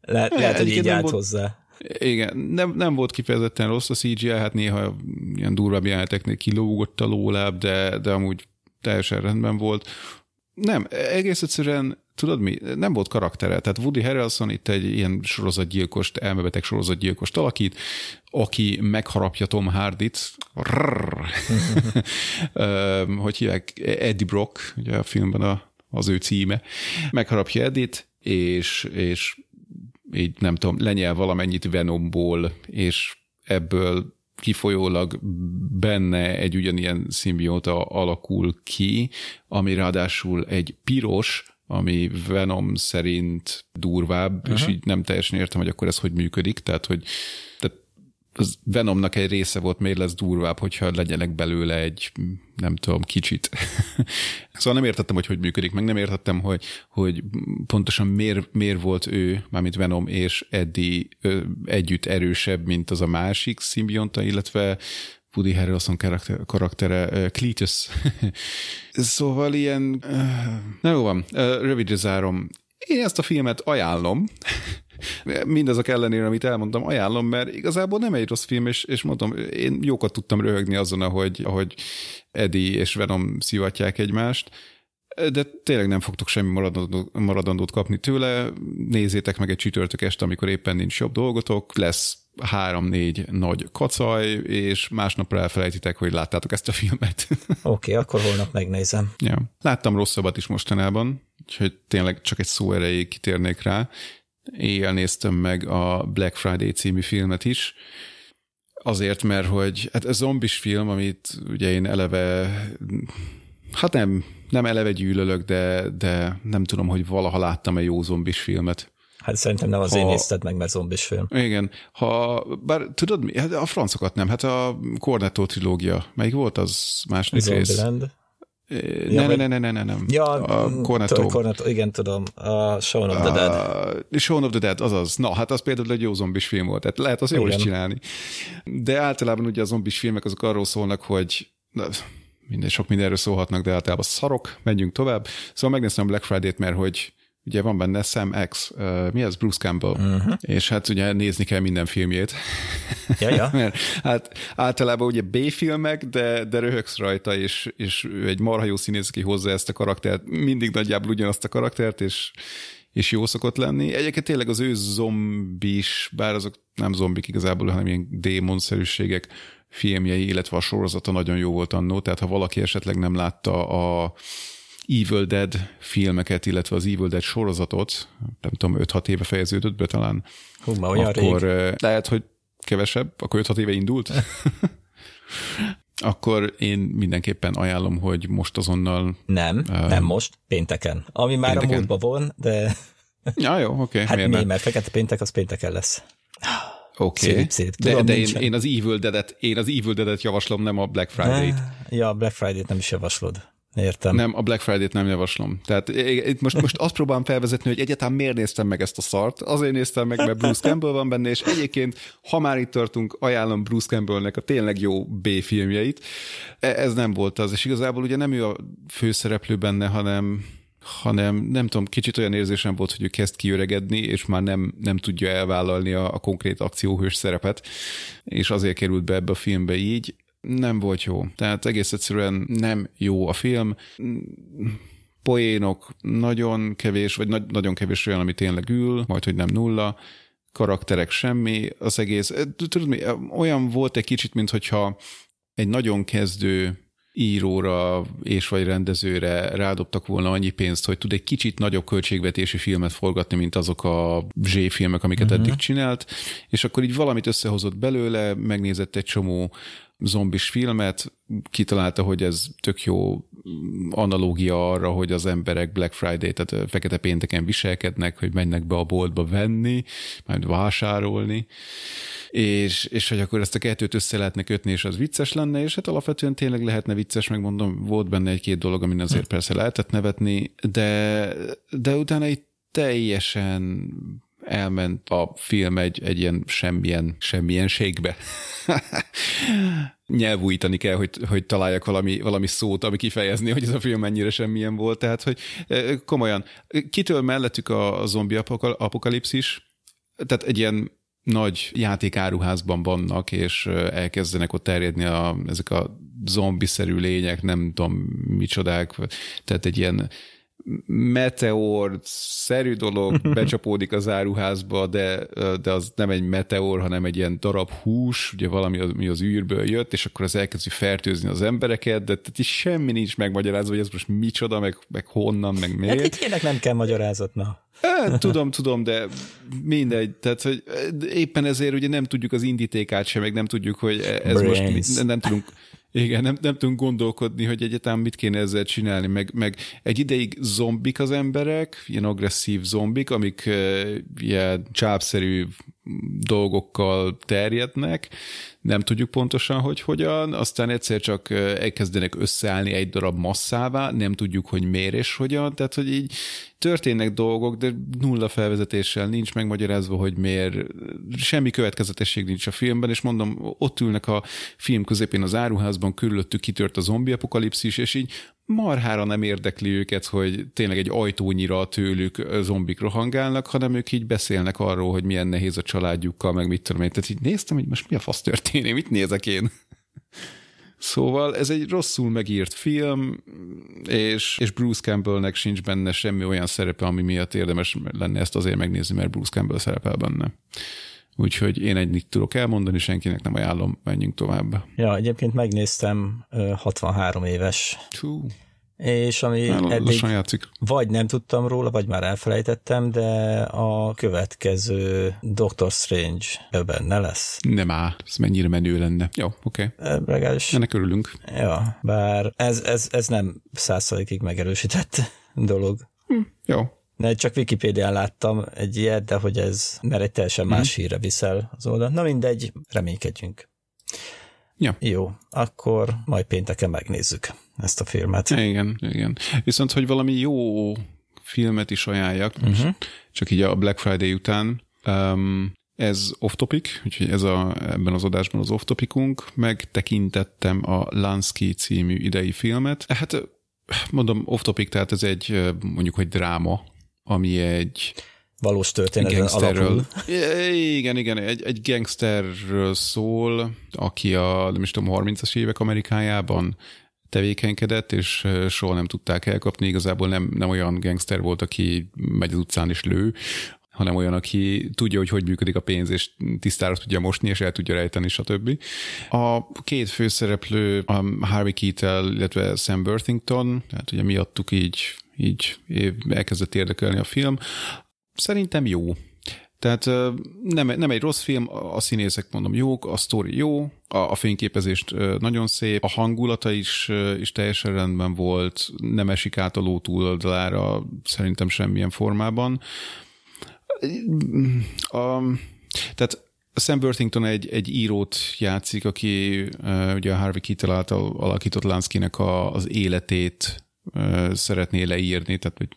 Le, lehet, hogy így állt volt- hozzá. Igen, nem, nem volt kifejezetten rossz a CGI, hát néha ilyen durvább jeleneteknél kilógott a lóláb, de, de amúgy teljesen rendben volt. Nem, egész egyszerűen, tudod mi, nem volt karaktere. Tehát Woody Harrelson itt egy ilyen sorozatgyilkost, elmebeteg sorozatgyilkost alakít, aki megharapja Tom Hardit. Hogy hívják? Eddie Brock, ugye a filmben a, az ő címe. Megharapja Eddit, és, és így nem tudom, lenyel valamennyit Venomból, és ebből kifolyólag benne egy ugyanilyen szimbióta alakul ki, ami ráadásul egy piros, ami Venom szerint durvább, uh-huh. és így nem teljesen értem, hogy akkor ez hogy működik, tehát hogy tehát az Venomnak egy része volt, miért lesz durvább, hogyha legyenek belőle egy, nem tudom, kicsit. szóval nem értettem, hogy hogy működik, meg nem értettem, hogy, hogy pontosan miért, miért volt ő, mármint Venom és Eddie ö, együtt erősebb, mint az a másik szimbionta, illetve Woody Harrelson karakter, karaktere, Cletus. szóval ilyen... Na jó van, rövidre zárom. Én ezt a filmet ajánlom, mindazok ellenére, amit elmondtam, ajánlom, mert igazából nem egy rossz film, és, és mondom, én jókat tudtam röhögni azon, ahogy, ahogy Eddie és Venom szivatják egymást, de tényleg nem fogtok semmi maradandót, maradandót kapni tőle. Nézzétek meg egy csütörtök este, amikor éppen nincs jobb dolgotok, lesz három-négy nagy kacaj, és másnapra elfelejtitek, hogy láttátok ezt a filmet. Oké, okay, akkor holnap megnézem. ja. Láttam rosszabbat is mostanában, úgyhogy tényleg csak egy szó erejéig kitérnék rá. Éjjel néztem meg a Black Friday című filmet is, azért, mert hogy hát ez zombis film, amit ugye én eleve, hát nem, nem eleve gyűlölök, de, de nem tudom, hogy valaha láttam egy jó zombis filmet. Hát szerintem nem azért ha... nézted meg, mert zombis film. Igen. Ha, bár tudod mi? Hát a francokat nem. Hát a Cornetto trilógia. Melyik volt az második rész? Ja, ne, ne, ne, ne, ne, nem. Ja, a Cornetto. Cornetto, igen, tudom. A Shaun of the Dead. A Shaun of the Dead, azaz. Na, hát az például egy jó zombis film volt. Tehát lehet azt jól is csinálni. De általában ugye a zombis filmek azok arról szólnak, hogy na, minden, sok mindenről szólhatnak, de általában szarok, menjünk tovább. Szóval megnéztem a Black Friday-t, mert hogy ugye van benne Sam X, uh, mi az, Bruce Campbell, uh-huh. és hát ugye nézni kell minden filmjét. Ja, ja. Mert hát általában ugye B-filmek, de, de röhögsz rajta, és, és ő egy marha jó színész, aki hozza ezt a karaktert, mindig nagyjából ugyanazt a karaktert, és, és jó szokott lenni. Egyébként tényleg az ő zombis, bár azok nem zombik igazából, hanem ilyen démonszerűségek filmjei, illetve a sorozata nagyon jó volt annó, tehát ha valaki esetleg nem látta a Evil Dead filmeket, illetve az Evil Dead sorozatot, nem tudom, 5-6 éve fejeződött be talán, Hú, ma olyan akkor rég. lehet, hogy kevesebb, akkor 5-6 éve indult, akkor én mindenképpen ajánlom, hogy most azonnal... Nem, uh, nem most, pénteken. Ami már pénteken. a múltban van, de... Ja, jó, oké. Okay, hát mi, mert fekete péntek, az pénteken lesz. Oké, okay. szép, de, de én, én, az Evil Dead-et, én az Evil Dead-et javaslom, nem a Black Friday-t. Ja, Black Friday-t nem is javaslod. Értem. Nem, a Black Friday-t nem javaslom. Tehát itt most, most azt próbálom felvezetni, hogy egyáltalán miért néztem meg ezt a szart. Azért néztem meg, mert Bruce Campbell van benne, és egyébként, ha már itt tartunk, ajánlom Bruce Campbellnek a tényleg jó B-filmjeit. E, ez nem volt az, és igazából ugye nem ő a főszereplő benne, hanem hanem nem tudom, kicsit olyan érzésem volt, hogy ő kezd kiöregedni, és már nem, nem tudja elvállalni a, a konkrét akcióhős szerepet, és azért került be ebbe a filmbe így nem volt jó. Tehát egész egyszerűen nem jó a film. Poénok nagyon kevés, vagy nagy, nagyon kevés olyan, ami tényleg ül, majd hogy nem nulla, karakterek semmi, az egész, eh, tudod mi, olyan volt egy kicsit, mint hogyha egy nagyon kezdő íróra és vagy rendezőre rádobtak volna annyi pénzt, hogy tud egy kicsit nagyobb költségvetési filmet forgatni, mint azok a Z-filmek, amiket uh-huh. eddig csinált, és akkor így valamit összehozott belőle, megnézett egy csomó zombis filmet, kitalálta, hogy ez tök jó analógia arra, hogy az emberek Black Friday, tehát fekete pénteken viselkednek, hogy mennek be a boltba venni, majd vásárolni, és, és hogy akkor ezt a kettőt össze lehetne kötni, és az vicces lenne, és hát alapvetően tényleg lehetne vicces, megmondom, volt benne egy-két dolog, amin azért persze lehetett nevetni, de, de utána egy teljesen elment a film egy, egy ilyen semmilyen, semmilyenségbe. Nyelvújítani kell, hogy, hogy találjak valami, valami szót, ami kifejezni, hogy ez a film mennyire semmilyen volt. Tehát, hogy komolyan, kitől mellettük a, zombi apokalipszis, tehát egy ilyen nagy játékáruházban vannak, és elkezdenek ott terjedni a, ezek a zombiszerű lények, nem tudom micsodák, tehát egy ilyen meteor szerű dolog becsapódik az áruházba, de, de az nem egy meteor, hanem egy ilyen darab hús, ugye valami, ami az űrből jött, és akkor az elkezdi fertőzni az embereket, de tehát is semmi nincs megmagyarázva, hogy ez most micsoda, meg, meg honnan, meg miért. Hát itt ilyenek nem kell magyarázat, na. Hát, tudom, tudom, de mindegy. Tehát, hogy éppen ezért ugye nem tudjuk az indítékát sem, meg nem tudjuk, hogy ez Brains. most nem tudunk igen, nem, nem tudunk gondolkodni, hogy egyetem mit kéne ezzel csinálni, meg, meg egy ideig zombik az emberek, ilyen agresszív zombik, amik uh, ilyen csápszerű dolgokkal terjednek, nem tudjuk pontosan, hogy hogyan, aztán egyszer csak elkezdenek összeállni egy darab masszává, nem tudjuk, hogy miért és hogyan, tehát hogy így történnek dolgok, de nulla felvezetéssel nincs megmagyarázva, hogy miért, semmi következetesség nincs a filmben, és mondom, ott ülnek a film közepén az áruházban, körülöttük kitört a zombi apokalipszis, és így marhára nem érdekli őket, hogy tényleg egy ajtónyira tőlük zombik rohangálnak, hanem ők így beszélnek arról, hogy milyen nehéz a családjukkal, meg mit tudom én. Tehát így néztem, hogy most mi a fasz történik, mit nézek én? Szóval ez egy rosszul megírt film, és, és Bruce Campbellnek sincs benne semmi olyan szerepe, ami miatt érdemes lenne ezt azért megnézni, mert Bruce Campbell szerepel benne. Úgyhogy én ennyit tudok elmondani, senkinek nem ajánlom, menjünk tovább. Ja, egyébként megnéztem 63 éves. Hú. És ami Már eddig játszik. vagy nem tudtam róla, vagy már elfelejtettem, de a következő Doctor Strange benne lesz. Nem á, ez mennyire menő lenne. Jó, oké. Okay. Legalábbis. Ennek örülünk. Ja, bár ez, ez, ez nem százszerikig megerősített dolog. Hm, jó. Ne, csak Wikipédián láttam egy ilyet, de hogy ez, mert egy teljesen más mm. hírre viszel az oldal. Na mindegy, reménykedjünk. Ja. Jó, akkor majd pénteken megnézzük ezt a filmet. Igen, igen. Viszont, hogy valami jó filmet is ajánljak, uh-huh. csak így a Black Friday után, um, ez off-topic, úgyhogy ez a, ebben az adásban az off-topicunk, megtekintettem a Lansky című idei filmet. Hát mondom off-topic, tehát ez egy mondjuk, hogy dráma, ami egy valós történeten alapul. Igen, igen, egy, egy gangsterről szól, aki a, nem is tudom, 30-as évek Amerikájában tevékenykedett, és soha nem tudták elkapni. Igazából nem, nem olyan gangster volt, aki megy az utcán és lő, hanem olyan, aki tudja, hogy hogy működik a pénz, és tisztára tudja mosni, és el tudja rejteni, stb. A két főszereplő, a Harvey Keitel, illetve Sam Worthington, tehát ugye miattuk így, így elkezdett érdekelni a film. Szerintem jó. Tehát nem, nem egy rossz film, a színészek mondom jók, a sztori jó, a, a fényképezést nagyon szép, a hangulata is, is teljesen rendben volt, nem esik át a ló túloldalára szerintem semmilyen formában. A, tehát Sam Worthington egy, egy írót játszik, aki ugye a Harvey Keitel által alakított Lansky-nek a, az életét szeretné leírni, tehát hogy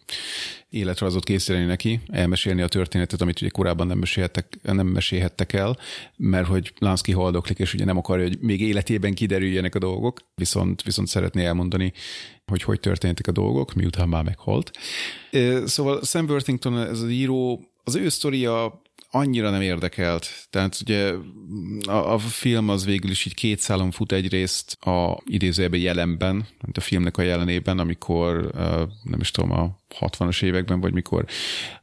életrajzot készíteni neki, elmesélni a történetet, amit ugye korábban nem mesélhettek, nem mesélhettek el, mert hogy Lansky haldoklik, és ugye nem akarja, hogy még életében kiderüljenek a dolgok, viszont, viszont szeretné elmondani, hogy hogy történtek a dolgok, miután már meghalt. Szóval Sam Worthington, ez az író, az ő sztoria annyira nem érdekelt. Tehát ugye a, a film az végül is így két szálon fut egyrészt a idézőjében jelenben, a filmnek a jelenében, amikor nem is tudom, a 60-as években, vagy mikor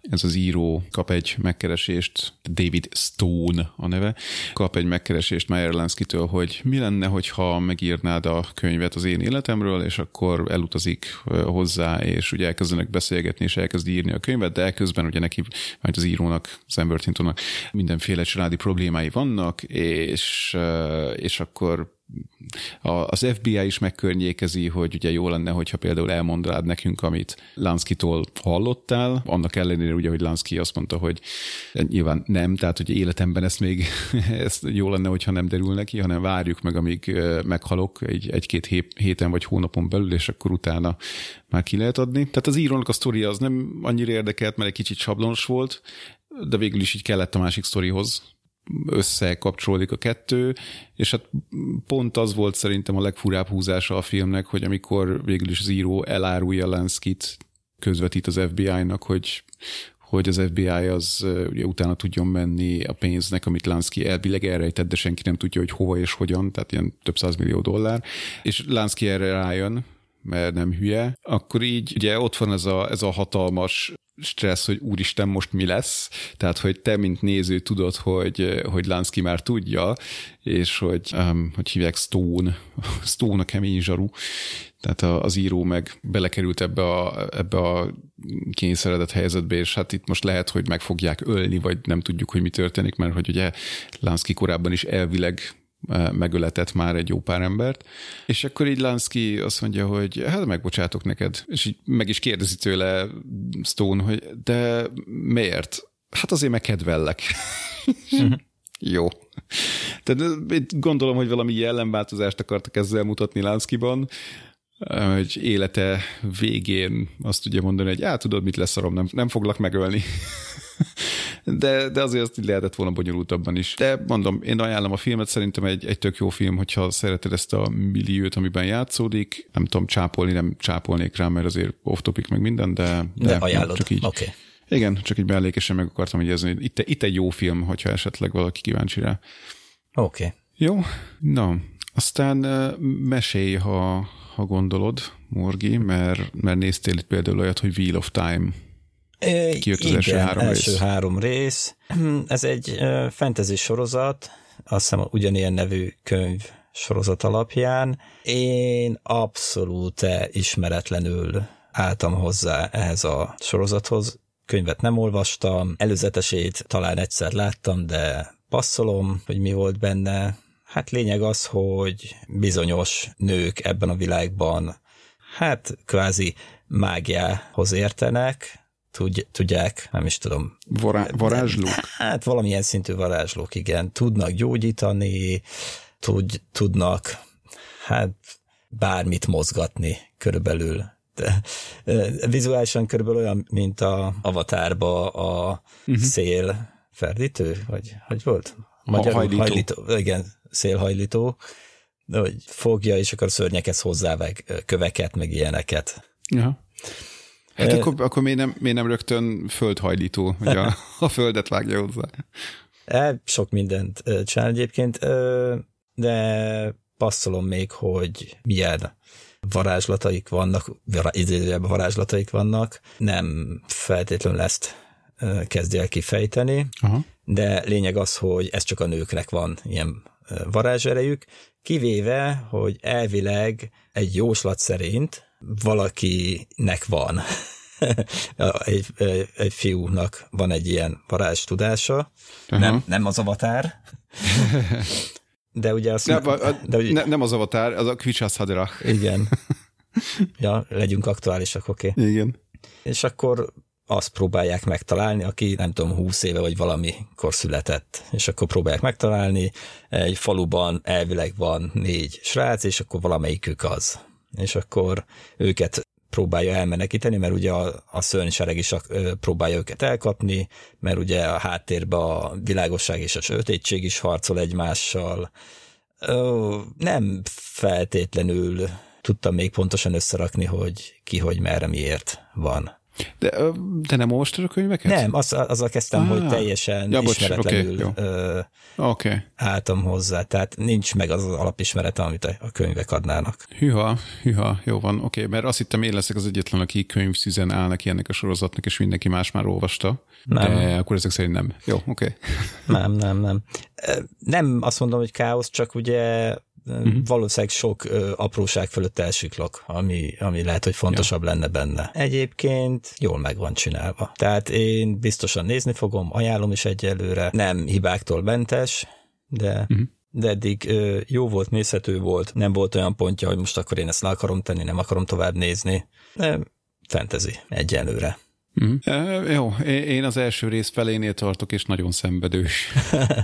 ez az író kap egy megkeresést, David Stone a neve, kap egy megkeresést Meyer Lansky-től, hogy mi lenne, hogyha megírnád a könyvet az én életemről, és akkor elutazik hozzá, és ugye elkezdenek beszélgetni, és elkezd írni a könyvet, de elközben ugye neki, majd az írónak, Sam Burtonnak mindenféle családi problémái vannak, és, és akkor az FBI is megkörnyékezi, hogy ugye jó lenne, hogyha például elmondanád nekünk, amit Lansky-tól hallottál, annak ellenére ugye, hogy Lansky azt mondta, hogy nyilván nem, tehát hogy életemben ezt még ezt jó lenne, hogyha nem derül neki, hanem várjuk meg, amíg meghalok egy, egy-két héten vagy hónapon belül, és akkor utána már ki lehet adni. Tehát az írónak a sztoria az nem annyira érdekelt, mert egy kicsit sablonos volt, de végül is így kellett a másik sztorihoz, összekapcsolódik a kettő, és hát pont az volt szerintem a legfurább húzása a filmnek, hogy amikor végül is író elárulja Lanskit, közvetít az FBI-nak, hogy, hogy az FBI az ugye utána tudjon menni a pénznek, amit Lansky elvileg elrejtett, de senki nem tudja, hogy hova és hogyan, tehát ilyen több millió dollár, és Lansky erre rájön, mert nem hülye, akkor így ugye ott van ez a, ez a hatalmas stressz, hogy úristen, most mi lesz. Tehát, hogy te, mint néző tudod, hogy, hogy Lansky már tudja, és hogy, um, hogy hívják Stone, Stone a kemény zsaru, tehát az író meg belekerült ebbe a, ebbe a kényszeredett helyzetbe, és hát itt most lehet, hogy meg fogják ölni, vagy nem tudjuk, hogy mi történik, mert hogy ugye Lansky korábban is elvileg megöletett már egy jó pár embert, és akkor így Lansky azt mondja, hogy hát megbocsátok neked, és így meg is kérdezi tőle Stone, hogy de miért? Hát azért megkedvellek. Uh-huh. jó. Tehát gondolom, hogy valami jellemváltozást akartak ezzel mutatni Lanskyban, hogy élete végén azt tudja mondani, hogy hát tudod, mit lesz nem, nem foglak megölni de, de azért azt lehetett volna bonyolultabban is. De mondom, én ajánlom a filmet, szerintem egy, egy tök jó film, hogyha szereted ezt a milliót, amiben játszódik. Nem tudom, csápolni, nem csápolnék rá, mert azért off-topic meg minden, de... De, de ajánlod, oké. Okay. Igen, csak így mellékesen meg akartam jegyezni, hogy itt, itt egy jó film, hogyha esetleg valaki kíváncsi rá. Oké. Okay. Jó, na, aztán mesélj, ha, ha gondolod, Morgi, mert, mert néztél itt például olyat, hogy Wheel of Time Kijött az Igen, első három első rész. három rész. Ez egy fantasy sorozat, azt hiszem ugyanilyen nevű könyv sorozat alapján. Én abszolút ismeretlenül álltam hozzá ehhez a sorozathoz. Könyvet nem olvastam, előzetesét talán egyszer láttam, de passzolom, hogy mi volt benne. Hát lényeg az, hogy bizonyos nők ebben a világban hát kvázi mágiához értenek, tudj, tudják, nem is tudom. Vará- varázslók? Hát valamilyen szintű varázslók, igen. Tudnak gyógyítani, tud, tudnak hát bármit mozgatni körülbelül. De, vizuálisan körülbelül olyan, mint a Avatárba a uh-huh. szél ferdítő, vagy hogy volt? Magyarul hajlító. hajlító. Igen, szélhajlító, de hogy fogja, és akkor szörnyekhez hozzáveg köveket, meg ilyeneket. Ja. Hát e, akkor, akkor miért, nem, miért nem rögtön földhajlító, hogy a, a földet vágja hozzá? E, sok mindent csinál egyébként, de passzolom még, hogy milyen varázslataik vannak, idézőjebb varázslataik vannak, nem feltétlenül ezt kezdje el kifejteni, Aha. de lényeg az, hogy ez csak a nőknek van ilyen varázserejük, kivéve, hogy elvileg egy jóslat szerint valakinek van. egy, egy fiúnak van egy ilyen varázs tudása, nem, nem az avatár, de ugye azt... Ne, a, de ugye, ne, nem az avatár, az a Kvichas Haderach. Igen. Ja, legyünk aktuálisak, oké. Okay. Igen. És akkor azt próbálják megtalálni, aki nem tudom, húsz éve vagy valamikor született, és akkor próbálják megtalálni, egy faluban elvileg van négy srác, és akkor valamelyikük az. És akkor őket próbálja elmenekíteni, mert ugye a, a szörnysereg is próbálja őket elkapni, mert ugye a háttérben a világosság és a sötétség is harcol egymással. Nem feltétlenül tudtam még pontosan összerakni, hogy ki, hogy merre, miért van. De, de nem olvastad a könyveket? Nem, az, azzal kezdtem, ah, hogy teljesen ja, bocs, ismeretlenül okay, okay. álltam hozzá, tehát nincs meg az, az alapismerete, amit a könyvek adnának. Hűha, hűha, jó van, oké, okay, mert azt hittem én leszek az egyetlen, aki könyvszüzen áll neki ennek a sorozatnak, és mindenki más már olvasta, nem. de akkor ezek szerint nem. Jó, oké. Okay. Nem, nem, nem. Nem azt mondom, hogy káosz, csak ugye uh-huh. valószínűleg sok ö, apróság fölött elsiklok, ami, ami lehet, hogy fontosabb ja. lenne benne. Egyébként jól meg van csinálva. Tehát én biztosan nézni fogom, ajánlom is egyelőre. Nem hibáktól mentes, de uh-huh de eddig ö, jó volt, nézhető volt, nem volt olyan pontja, hogy most akkor én ezt le akarom tenni, nem akarom tovább nézni. De fantasy egyelőre. Mm. Uh, jó, én az első rész felénél tartok, és nagyon szenvedős.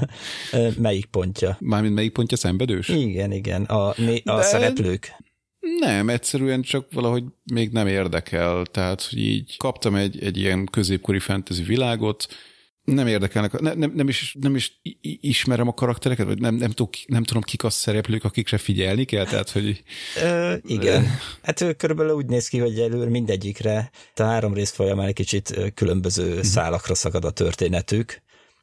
melyik pontja? Mármint melyik pontja szenvedős? Igen, igen, a, a De... szereplők. Nem, egyszerűen csak valahogy még nem érdekel, tehát hogy így kaptam egy, egy ilyen középkori fantasy világot, nem érdekelnek, ne, nem, nem, is, nem is ismerem a karaktereket, vagy nem, nem, tudok, nem tudom, kik a szereplők, akikre figyelni kell, tehát, hogy... Ö, igen. Hát körülbelül úgy néz ki, hogy előre mindegyikre, a három rész folyamán egy kicsit különböző uh-huh. szálakra szakad a történetük,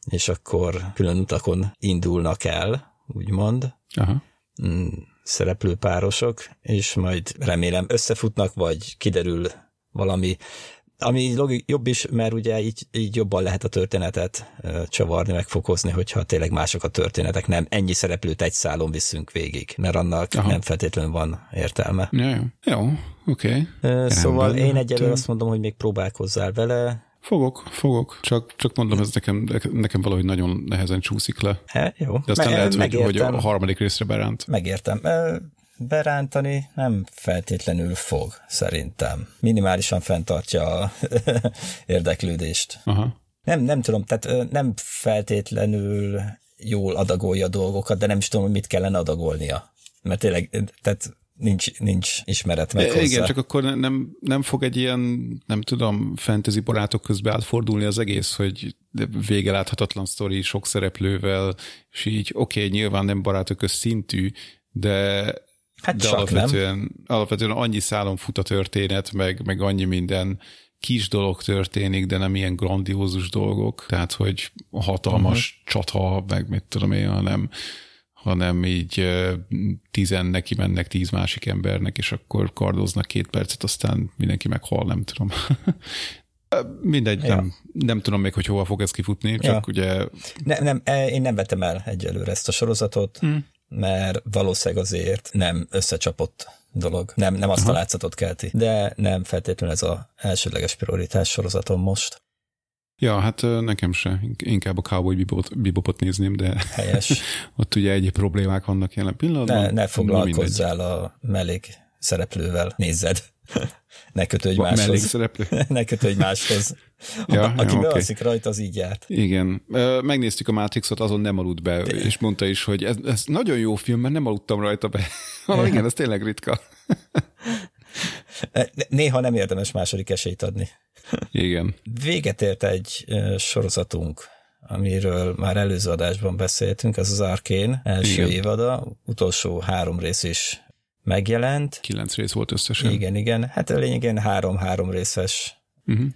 és akkor külön utakon indulnak el, úgymond. Aha. Mm, szereplőpárosok, és majd remélem összefutnak, vagy kiderül valami ami jobb is, mert ugye így, így jobban lehet a történetet csavarni, megfokozni, hogyha tényleg mások a történetek, nem ennyi szereplőt egy szálon viszünk végig, mert annak Aha. nem feltétlenül van értelme. Ja, jó, jó oké. Okay. Szóval Rendben. én egyelőre azt mondom, hogy még próbálkozzál vele, Fogok, fogok. Csak, csak mondom, ez nekem, nekem valahogy nagyon nehezen csúszik le. He, jó. De aztán Me- lehet, hogy, hogy a harmadik részre beránt. Megértem berántani nem feltétlenül fog, szerintem. Minimálisan fenntartja a érdeklődést. Aha. Nem, nem tudom, tehát nem feltétlenül jól adagolja a dolgokat, de nem is tudom, hogy mit kellene adagolnia. Mert tényleg, tehát nincs, nincs ismeret meg hozzá. Igen, csak akkor nem, nem fog egy ilyen, nem tudom, fantasy barátok közben átfordulni az egész, hogy vége láthatatlan sztori sok szereplővel, és így oké, okay, nyilván nem barátok szintű, de Hát de alapvetően, nem. alapvetően annyi szálon fut a történet, meg, meg annyi minden kis dolog történik, de nem ilyen grandiózus dolgok, tehát hogy hatalmas uh-huh. csata, meg mit tudom én, hanem, hanem így tizen neki mennek tíz másik embernek, és akkor kardoznak két percet, aztán mindenki meghal, nem tudom. Mindegy, ja. nem, nem tudom még, hogy hova fog ez kifutni, csak ja. ugye... Ne, nem, én nem vettem el egyelőre ezt a sorozatot. Hmm mert valószínűleg azért nem összecsapott dolog. Nem, nem azt Aha. a látszatot kelti. De nem feltétlenül ez a elsődleges prioritás sorozatom most. Ja, hát nekem se. Inkább a Cowboy Bebopot, Bebopot nézném, de Helyes. ott ugye egy problémák vannak jelen pillanatban. Ne, ne foglalkozzál a mellék szereplővel, nézzed. ne kötődj máshoz. Mellék szereplő? ne kötődj máshoz. Ja, aki ja, bealszik okay. rajta, az így járt. Igen. Megnéztük a Matrixot, azon nem aludt be, De. és mondta is, hogy ez, ez nagyon jó film, mert nem aludtam rajta be. ah, igen, ez tényleg ritka. Néha nem érdemes második esélyt adni. Igen. Véget ért egy sorozatunk, amiről már előző adásban beszéltünk, ez az Arkén első igen. évada, utolsó három rész is megjelent. Kilenc rész volt összesen. Igen, igen. Hát a lényegen három-három részes uh-huh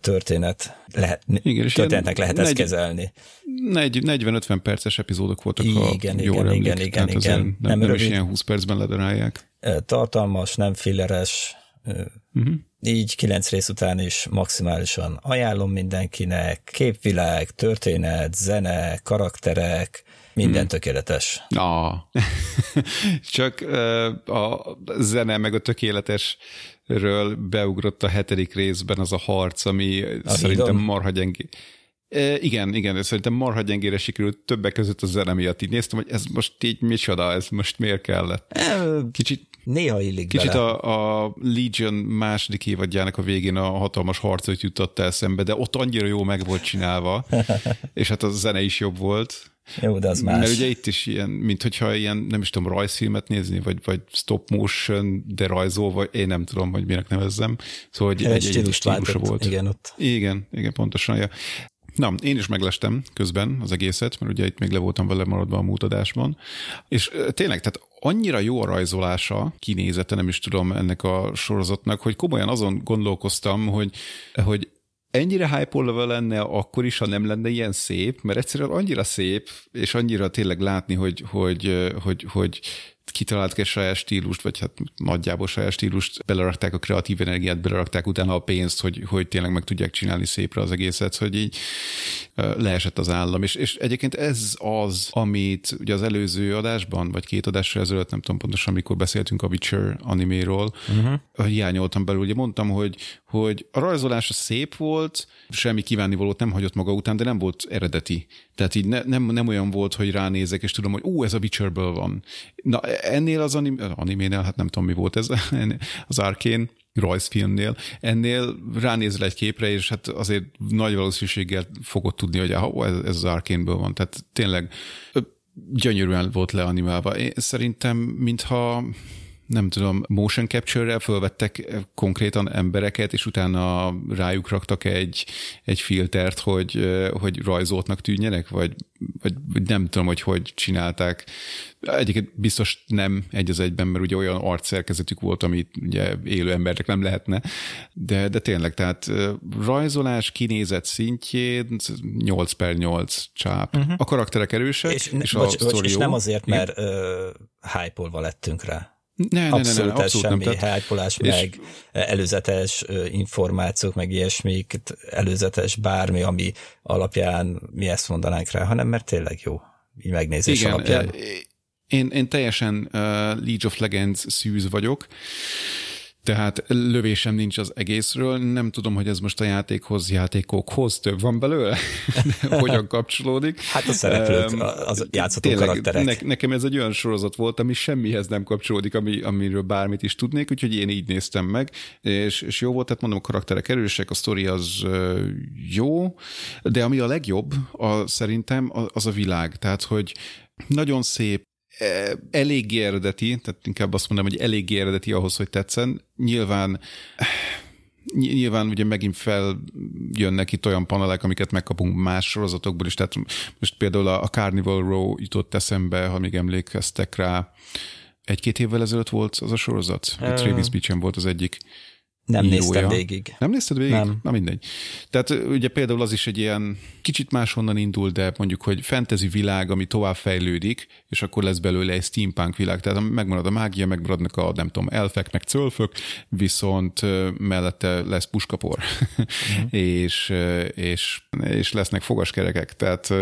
történet lehet, igen, és történetnek lehet ezt kezelni. 40-50 perces epizódok voltak, igen, ha igen, jól igen, emlék, igen, igen, igen. Nem, nem, nem is ilyen 20 percben ledarálják. Tartalmas, nem filleres, uh-huh. így kilenc rész után is maximálisan ajánlom mindenkinek. Képvilág, történet, zene, karakterek, minden hmm. tökéletes. Ah. Csak a zene meg a tökéletes ről beugrott a hetedik részben az a harc, ami a szerintem hídon? marha gyengé. E, igen, igen, szerintem marha gyengére sikerült többek között a zene miatt. Így néztem, hogy ez most így micsoda, ez most miért kellett. Kicsit Néha illik Kicsit a, a Legion második évadjának a végén a hatalmas harcot jutott el szembe, de ott annyira jó meg volt csinálva, és hát a zene is jobb volt. Jó, de az más. Mert ugye itt is ilyen, mint hogyha ilyen, nem is tudom, rajzfilmet nézni, vagy, vagy stop motion, de rajzolva, én nem tudom, hogy minek nevezzem. Szóval hogy egy, egy, egy stílusa volt. Igen, ott. Igen, igen, pontosan. Ja. Na, én is meglestem közben az egészet, mert ugye itt még le voltam vele maradva a mútadásban, és tényleg, tehát annyira jó a rajzolása, kinézete, nem is tudom ennek a sorozatnak, hogy komolyan azon gondolkoztam, hogy, hogy ennyire hype lenne akkor is, ha nem lenne ilyen szép, mert egyszerűen annyira szép, és annyira tényleg látni, hogy, hogy, hogy, hogy kitaláltak egy saját stílust, vagy hát nagyjából saját stílust, belerakták a kreatív energiát, belerakták utána a pénzt, hogy, hogy tényleg meg tudják csinálni szépre az egészet, hogy így leesett az állam. És, és egyébként ez az, amit ugye az előző adásban, vagy két adásra ezelőtt, nem tudom pontosan, amikor beszéltünk a Witcher animéról, uh-huh. hiányoltam belül, ugye mondtam, hogy, hogy a rajzolása szép volt, semmi kívánivalót nem hagyott maga után, de nem volt eredeti. Tehát így ne, nem, nem olyan volt, hogy ránézek, és tudom, hogy ú, ez a Witcherből van. Na, ennél az anim, animénél, hát nem tudom, mi volt ez, az Arkén rajzfilmnél, ennél ránézel egy képre, és hát azért nagy valószínűséggel fogod tudni, hogy ah, ez, ez az Arkénből van. Tehát tényleg gyönyörűen volt leanimálva. Én szerintem, mintha nem tudom, motion capture-rel fölvettek konkrétan embereket, és utána rájuk raktak egy, egy filtert, hogy, hogy rajzoltnak tűnjenek, vagy, vagy, nem tudom, hogy hogy csinálták. Egyébként biztos nem egy az egyben, mert ugye olyan arcszerkezetük volt, amit ugye élő embernek nem lehetne, de, de tényleg, tehát rajzolás, kinézet szintjén 8 per 8 csáp. Uh-huh. A karakterek erősek, és, és bocs, a bocs, és nem azért, mert uh, hype lettünk rá. Ne, abszolút, ne, ne, ne, abszolút semmi nem. hype meg előzetes információk, meg ilyesmik, előzetes bármi, ami alapján mi ezt mondanánk rá, hanem mert tényleg jó, így megnézés Igen, alapján. Én, én teljesen uh, League of Legends szűz vagyok, tehát lövésem nincs az egészről, nem tudom, hogy ez most a játékhoz, játékokhoz több van belőle, hogyan kapcsolódik. Hát a szereplők, az játszható Tényleg, karakterek. Ne, nekem ez egy olyan sorozat volt, ami semmihez nem kapcsolódik, ami, amiről bármit is tudnék, úgyhogy én így néztem meg, és, és jó volt, tehát mondom, a karakterek erősek, a sztori az jó, de ami a legjobb, a, szerintem az a világ, tehát hogy nagyon szép, eléggé eredeti, tehát inkább azt mondom, hogy eléggé eredeti ahhoz, hogy tetszen. Nyilván nyilván ugye megint feljönnek itt olyan panelek, amiket megkapunk más sorozatokból is, tehát most például a Carnival Row jutott eszembe, ha még emlékeztek rá, egy-két évvel ezelőtt volt az a sorozat, uh, Travis Beach-en volt az egyik nem írója. néztem végig. Nem nézted végig? Nem. Na mindegy. Tehát ugye például az is egy ilyen kicsit máshonnan indul, de mondjuk, hogy fantasy világ, ami tovább fejlődik, és akkor lesz belőle egy steampunk világ, tehát megmarad a mágia, megmaradnak a nem tudom, elfek, meg cölfök, viszont mellette lesz puskapor, uh-huh. és, és, és lesznek fogaskerekek, tehát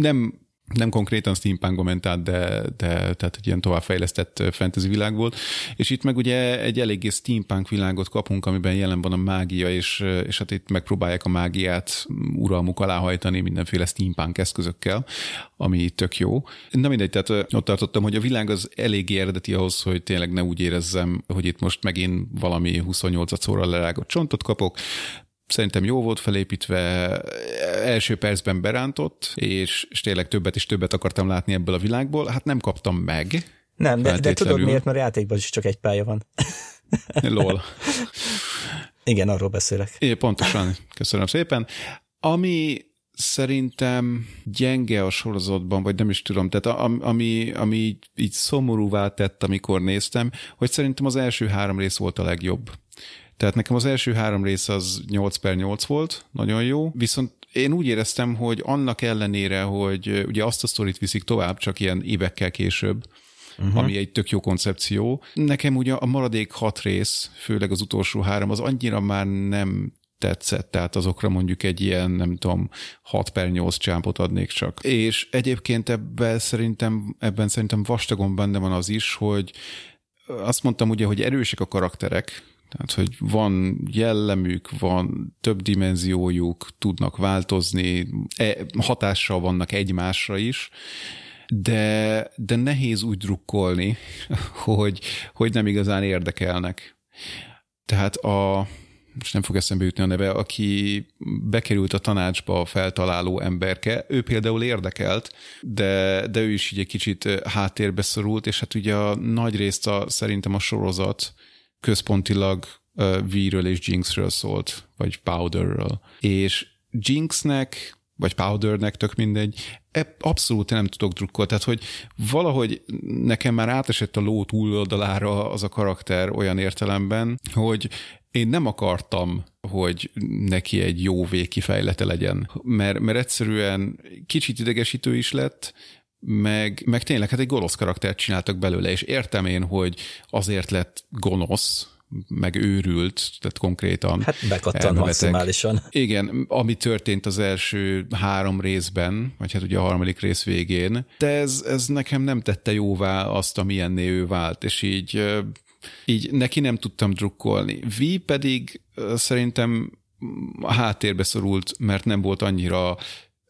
nem nem konkrétan steampunk mentált, de, de tehát egy ilyen továbbfejlesztett fantasy világ volt. És itt meg ugye egy eléggé steampunk világot kapunk, amiben jelen van a mágia, és, és hát itt megpróbálják a mágiát uralmuk alá hajtani mindenféle steampunk eszközökkel, ami tök jó. Na mindegy, tehát ott tartottam, hogy a világ az eléggé eredeti ahhoz, hogy tényleg ne úgy érezzem, hogy itt most megint valami 28 szóra lerágott csontot kapok, szerintem jó volt felépítve, első percben berántott, és, és tényleg többet és többet akartam látni ebből a világból, hát nem kaptam meg. Nem, de, de tudod miért, mert játékban is csak egy pálya van. Lol. Igen, arról beszélek. É, pontosan, köszönöm szépen. Ami szerintem gyenge a sorozatban, vagy nem is tudom, tehát ami, ami így szomorúvá tett, amikor néztem, hogy szerintem az első három rész volt a legjobb. Tehát nekem az első három rész az 8 per 8 volt, nagyon jó, viszont én úgy éreztem, hogy annak ellenére, hogy ugye azt a sztorit viszik tovább, csak ilyen évekkel később, uh-huh. ami egy tök jó koncepció. Nekem ugye a maradék hat rész, főleg az utolsó három, az annyira már nem tetszett, tehát azokra mondjuk egy ilyen, nem tudom, 6 per 8 csámpot adnék csak. És egyébként ebben szerintem, ebben szerintem vastagon benne van az is, hogy azt mondtam ugye, hogy erősek a karakterek, tehát, hogy van jellemük, van több dimenziójuk, tudnak változni, e, hatással vannak egymásra is, de, de nehéz úgy drukkolni, hogy, hogy nem igazán érdekelnek. Tehát a, most nem fog eszembe jutni a neve, aki bekerült a tanácsba a feltaláló emberke, ő például érdekelt, de, de ő is így egy kicsit háttérbe szorult, és hát ugye a nagy részt a, szerintem a sorozat központilag uh, V-ről és Jinxről szólt, vagy Powderről. És Jinxnek vagy Powdernek, tök mindegy, abszolút nem tudok drukkolni, tehát hogy valahogy nekem már átesett a ló túloldalára az a karakter olyan értelemben, hogy én nem akartam, hogy neki egy jó végkifejlete legyen, mert, mert egyszerűen kicsit idegesítő is lett, meg, meg tényleg hát egy gonosz karaktert csináltak belőle, és értem én, hogy azért lett gonosz, meg őrült, tehát konkrétan. Hát bekattan maximálisan. Igen, ami történt az első három részben, vagy hát ugye a harmadik rész végén, de ez, ez nekem nem tette jóvá azt, amilyenné ő vált, és így, így neki nem tudtam drukkolni. Vi pedig szerintem a háttérbe szorult, mert nem volt annyira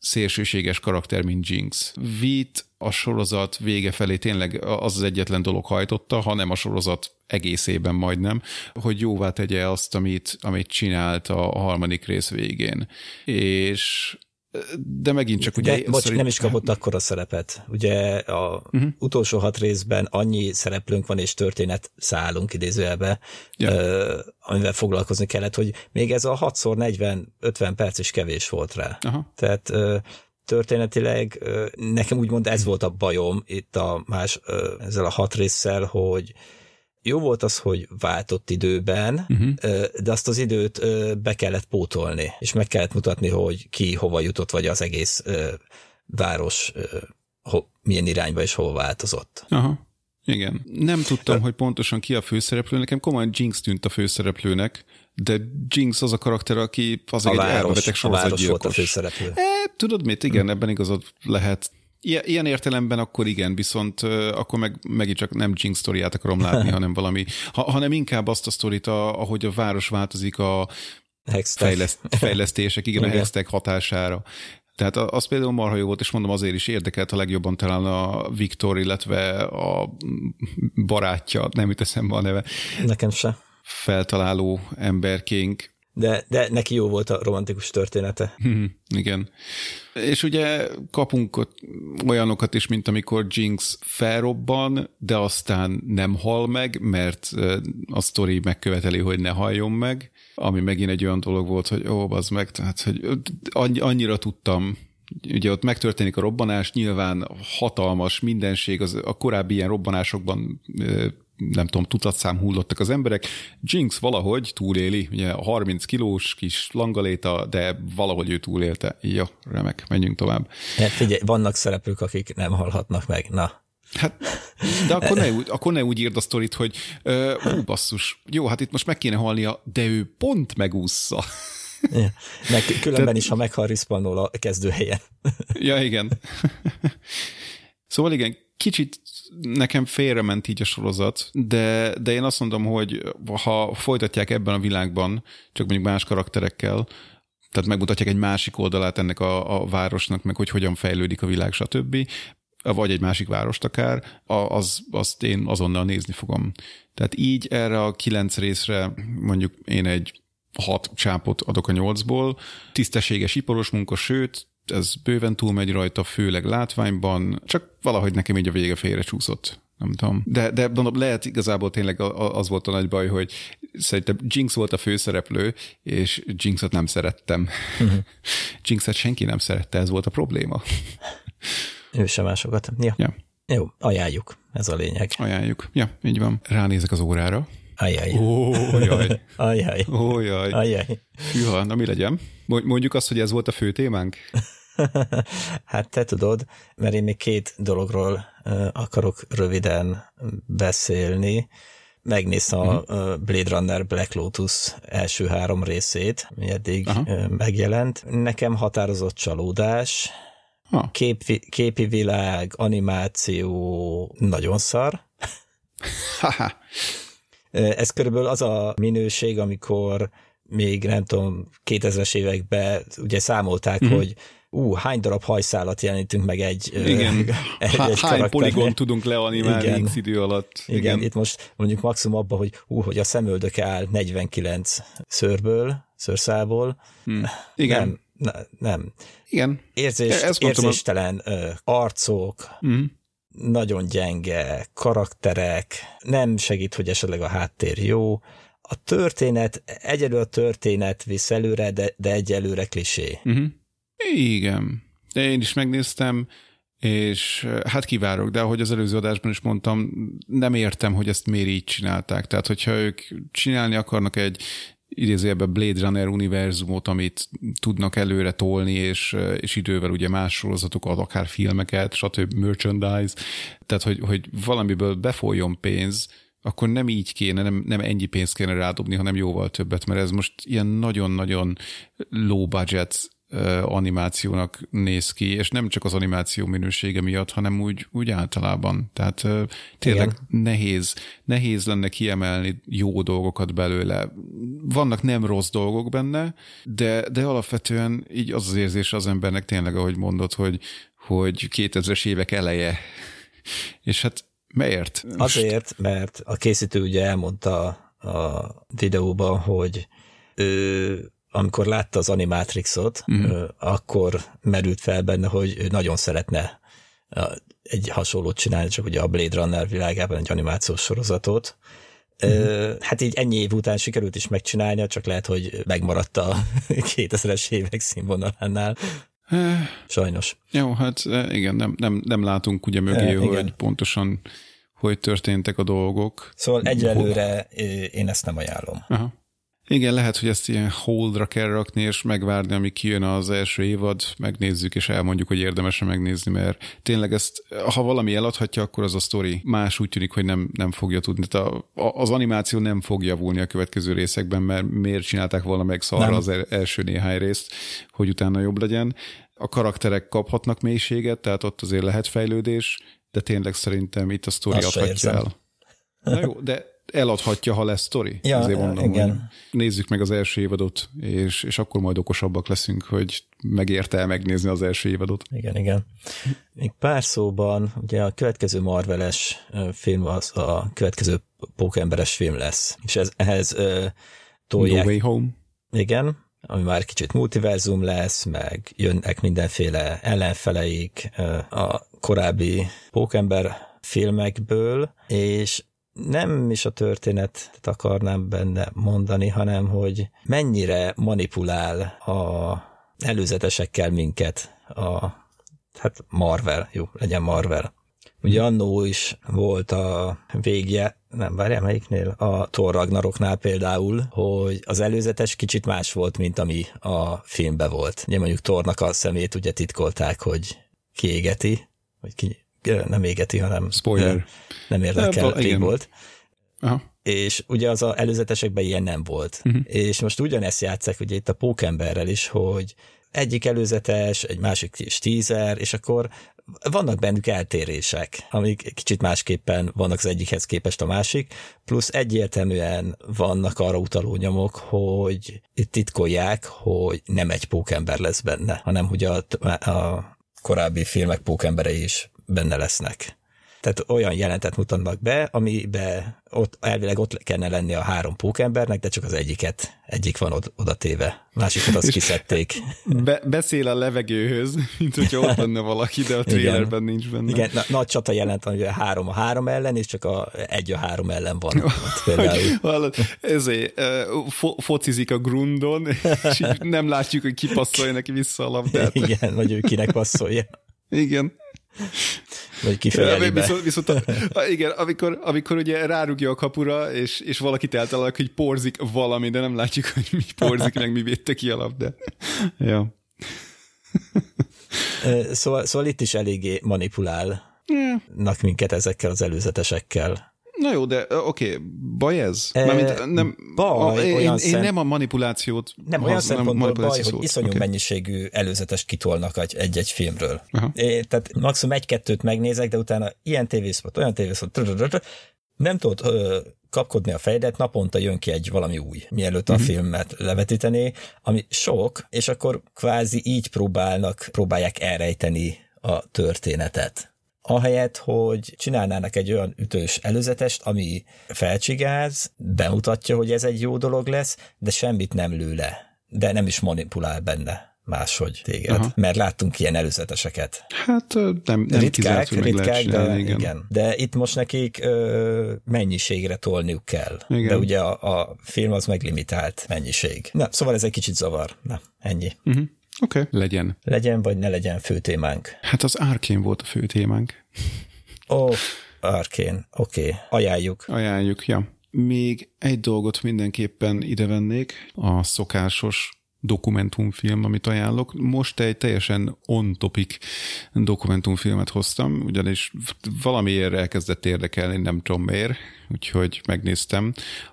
szélsőséges karakter, mint Jinx. Vít a sorozat vége felé tényleg az az egyetlen dolog hajtotta, hanem a sorozat egészében majdnem, hogy jóvá tegye azt, amit, amit csinált a harmadik rész végén. És de megint csak ugye... De, bocs, szerint... nem is kapott akkor a szerepet. Ugye a uh-huh. utolsó hat részben annyi szereplőnk van, és történet szállunk idézőjelbe, yeah. amivel foglalkozni kellett, hogy még ez a 6x40-50 perc is kevés volt rá. Aha. Tehát történetileg nekem úgymond ez volt a bajom itt a más, ezzel a hat résszel, hogy jó volt az, hogy váltott időben, uh-huh. de azt az időt be kellett pótolni, és meg kellett mutatni, hogy ki hova jutott, vagy az egész város milyen irányba és hova változott. Aha. Igen. Nem tudtam, hogy pontosan ki a főszereplő. Nekem komolyan Jinx tűnt a főszereplőnek, de Jinx az a karakter, aki az egy elmebeteg sorozatgyilkos. volt a főszereplő. E, tudod mit? Igen, hm. ebben igazad lehet. Ilyen értelemben akkor igen, viszont akkor meg, megint csak nem Jinx sztoriát akarom látni, hanem valami, ha, hanem inkább azt a sztorit, a, ahogy a város változik a fejleszt, fejlesztések, igen, igen, a hextech hatására. Tehát az például marha jó volt, és mondom azért is érdekelt a legjobban talán a Viktor, illetve a barátja, nem jut eszembe a neve. Nekem se. Feltaláló emberkénk, de, de neki jó volt a romantikus története. Igen. És ugye kapunk olyanokat is, mint amikor Jinx felrobban, de aztán nem hal meg, mert a sztori megköveteli, hogy ne halljon meg, ami megint egy olyan dolog volt, hogy ó, az meg, tehát hogy annyira tudtam. Ugye ott megtörténik a robbanás, nyilván hatalmas mindenség, az, a korábbi ilyen robbanásokban nem tudom, tucatszám hullottak az emberek. Jinx valahogy túléli, ugye a 30 kilós kis langaléta, de valahogy ő túlélte. Jó, remek, menjünk tovább. Hát figyelj, vannak szereplők, akik nem halhatnak meg, na. Hát, de akkor ne, úgy, akkor ne úgy írd a sztorit, hogy uh, basszus, jó, hát itt most meg kéne halnia, de ő pont megúszza. Ja. Meg különben Te... is, ha meghal respawnol a kezdőhelyen. Ja, igen. Szóval igen, kicsit nekem félrement így a sorozat, de, de én azt mondom, hogy ha folytatják ebben a világban, csak mondjuk más karakterekkel, tehát megmutatják egy másik oldalát ennek a, a városnak, meg hogy hogyan fejlődik a világ, stb., vagy egy másik várost akár, az, azt én azonnal nézni fogom. Tehát így erre a kilenc részre mondjuk én egy hat csápot adok a nyolcból. Tisztességes iparos munka, sőt, ez bőven túlmegy rajta, főleg látványban, csak valahogy nekem így a vége félre csúszott. Nem tudom. De, de mondom, lehet igazából tényleg az volt a nagy baj, hogy szerintem Jinx volt a főszereplő, és Jinxot nem szerettem. Uh-huh. Jinxet senki nem szerette, ez volt a probléma. Ő sem másokat. Ja. ja. Jó, ajánljuk, ez a lényeg. Ajánljuk. Ja, így van. Ránézek az órára. Ajaj. Ó, jaj. Ajaj. Ó, jaj. Ajaj. Hűha, na mi legyen? Mondjuk azt, hogy ez volt a fő témánk? hát te tudod, mert én még két dologról akarok röviden beszélni. Megnéztem uh-huh. a mhm. Blade Runner Black Lotus első három részét, mi eddig uh-huh. megjelent. Nekem határozott csalódás, ha. Kép, képi világ, animáció nagyon szar. Ez körülbelül az a minőség, amikor még nem tudom, 2000-es években ugye számolták, uh-huh. hogy ú, hány darab hajszálat jelenítünk meg egy Igen. egy, egy hány poligon tudunk leanimálni Igen. X idő alatt. Igen. Igen, itt most mondjuk maximum abban, hogy ú, hogy a szemöldök áll 49 szörből, szőrszából. Hmm. Igen. Nem, ne, nem. Igen. Érzés, Ezt érzéstelen mondtam, arcok, mm. Nagyon gyenge karakterek, nem segít, hogy esetleg a háttér jó. A történet, egyelőre a történet visz előre, de, de egyelőre klisé. Mm-hmm. Igen. De én is megnéztem, és hát kivárok, de ahogy az előző adásban is mondtam, nem értem, hogy ezt miért így csinálták. Tehát, hogyha ők csinálni akarnak egy idézőjelben Blade Runner univerzumot, amit tudnak előre tolni, és, és idővel ugye más sorozatokat, akár filmeket, stb. merchandise, tehát hogy, hogy valamiből befolyjon pénz, akkor nem így kéne, nem, nem ennyi pénzt kéne rádobni, hanem jóval többet, mert ez most ilyen nagyon-nagyon low budget animációnak néz ki, és nem csak az animáció minősége miatt, hanem úgy, úgy általában. Tehát tényleg Igen. nehéz, nehéz lenne kiemelni jó dolgokat belőle. Vannak nem rossz dolgok benne, de, de alapvetően így az az érzés az embernek tényleg, ahogy mondod, hogy, hogy 2000-es évek eleje. És hát miért? Most... Azért, mert a készítő ugye elmondta a videóban, hogy ő amikor látta az Animatrixot, mm. akkor merült fel benne, hogy ő nagyon szeretne egy hasonlót csinálni, csak ugye a Blade Runner világában egy animációs sorozatot. Mm. Hát így ennyi év után sikerült is megcsinálnia, csak lehet, hogy megmaradt a 2000-es évek színvonalánál. Sajnos. Jó, hát igen, nem, nem, nem látunk ugye mögé, e, hogy pontosan hogy történtek a dolgok. Szóval egyelőre én ezt nem ajánlom. Aha. Igen, lehet, hogy ezt ilyen holdra kell rakni, és megvárni, amíg kijön az első évad, megnézzük, és elmondjuk, hogy érdemes megnézni, mert tényleg ezt, ha valami eladhatja, akkor az a sztori más úgy tűnik, hogy nem, nem fogja tudni. Tehát a, a, az animáció nem fog javulni a következő részekben, mert miért csinálták volna meg szarra nem. az első néhány részt, hogy utána jobb legyen. A karakterek kaphatnak mélységet, tehát ott azért lehet fejlődés, de tényleg szerintem itt a sztori adhatja el. Na jó, de eladhatja, ha lesz sztori. Ja, Ezért mondom, igen. nézzük meg az első évadot, és, és akkor majd okosabbak leszünk, hogy megérte el megnézni az első évadot. Igen, igen. Még pár szóban, ugye a következő Marveles film az a következő pókemberes film lesz, és ez, ehhez uh, tolják. No Way Home. Igen, ami már kicsit multiverzum lesz, meg jönnek mindenféle ellenfeleik a korábbi pókember filmekből, és nem is a történetet akarnám benne mondani, hanem hogy mennyire manipulál a előzetesekkel minket a hát Marvel, jó, legyen Marvel. Ugye annó is volt a végje, nem várjál melyiknél, a Thor Ragnaroknál például, hogy az előzetes kicsit más volt, mint ami a filmben volt. Ugye mondjuk Thornak a szemét ugye titkolták, hogy kiégeti, vagy ki, nem égeti, hanem Spoiler. nem érdekel, volt. Aha. És ugye az a előzetesekben ilyen nem volt. Uh-huh. És most ugyanezt játszák ugye itt a pókemberrel is, hogy egyik előzetes, egy másik is tízer, és akkor vannak bennük eltérések, amik kicsit másképpen vannak az egyikhez képest a másik, plusz egyértelműen vannak arra utaló nyomok, hogy itt titkolják, hogy nem egy pókember lesz benne, hanem hogy a, a korábbi filmek pókemberei is benne lesznek. Tehát olyan jelentet mutatnak be, amibe ott, elvileg ott kellene lenni a három pókembernek, de csak az egyiket, egyik van od- oda téve. Másikat azt kiszedték. Be, beszél a levegőhöz, mint hogyha ott lenne valaki, de a trailerben nincs benne. Igen, na, nagy csata jelent, hogy a három a három ellen, és csak a egy a három ellen van. Például. Ezért fo- focizik a grundon, és nem látjuk, hogy ki passzolja neki vissza a labdát. Igen, vagy ő kinek passzolja. Igen. Vagy kifejeli be. Viszont, viszont a, igen, amikor, amikor ugye rárugja a kapura, és, és valakit eltalálnak, hogy porzik valami, de nem látjuk, hogy mi porzik, meg mi védte ki a labdát. Ja. Szóval, szóval itt is eléggé manipulálnak minket ezekkel az előzetesekkel. Na jó, de oké, okay, baj ez? E, Mármint, nem, baj, a, én, olyan én szem... nem a manipulációt Nem, olyan használom, szempontból baj, manipuláció hogy szót. iszonyú okay. mennyiségű előzetes kitolnak egy- egy-egy filmről. Aha. É, tehát maximum egy-kettőt megnézek, de utána ilyen tévészpot, olyan tévészpot, nem tudod ö, kapkodni a fejedet, naponta jön ki egy valami új, mielőtt a filmet levetítené, ami sok, és akkor kvázi így próbálnak, próbálják elrejteni a történetet. Ahelyett, hogy csinálnának egy olyan ütős előzetest, ami felcsigáz, bemutatja, hogy ez egy jó dolog lesz, de semmit nem lő le. De nem is manipulál benne máshogy téged. Aha. Mert láttunk ilyen előzeteseket. Hát nem, nem kizárt, ritkák, hogy meg lehet ritkák, de csinálni, igen. igen. De itt most nekik ö, mennyiségre tolniuk kell. Igen. De ugye a, a film az meg limitált mennyiség. Na, szóval ez egy kicsit zavar. Na, ennyi. Uh-huh. Oké, okay. legyen. Legyen vagy ne legyen fő témánk. Hát az Arkane volt a fő témánk. Ó, oh, Arkén, oké, okay. ajánljuk. Ajánljuk, ja. Még egy dolgot mindenképpen ide vennék, a szokásos dokumentumfilm, amit ajánlok. Most egy teljesen on-topic dokumentumfilmet hoztam, ugyanis valamiért elkezdett érdekelni, nem tudom miért, úgyhogy megnéztem.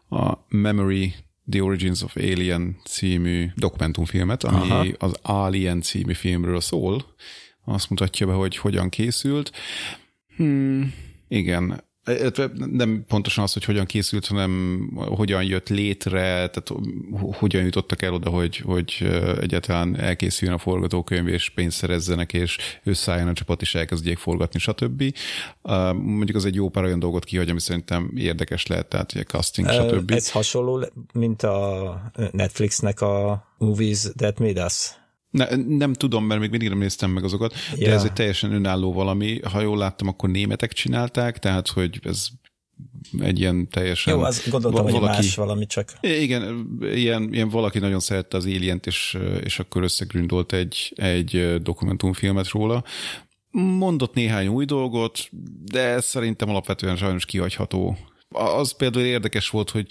A Memory The Origins of Alien című dokumentumfilmet, ami Aha. az Alien című filmről szól. Azt mutatja be, hogy hogyan készült. Hmm, igen, nem pontosan az, hogy hogyan készült, hanem hogyan jött létre, tehát hogyan jutottak el oda, hogy, hogy egyáltalán elkészüljön a forgatókönyv, és pénzt szerezzenek, és összeálljon a csapat, és elkezdjék forgatni, stb. Mondjuk az egy jó pár olyan dolgot kihagy, ami szerintem érdekes lehet, tehát ugye casting, stb. Ez hasonló, mint a Netflixnek a Movies That Made Us. Ne, nem tudom, mert még mindig nem néztem meg azokat, de Ja. ez egy teljesen önálló valami. Ha jól láttam, akkor németek csinálták, tehát hogy ez egy ilyen teljesen... Jó, azt gondoltam, va- hogy más valami csak. Igen, ilyen, ilyen valaki nagyon szerette az alien és, és akkor összegründolt egy, egy dokumentumfilmet róla. Mondott néhány új dolgot, de szerintem alapvetően sajnos kihagyható. Az például érdekes volt, hogy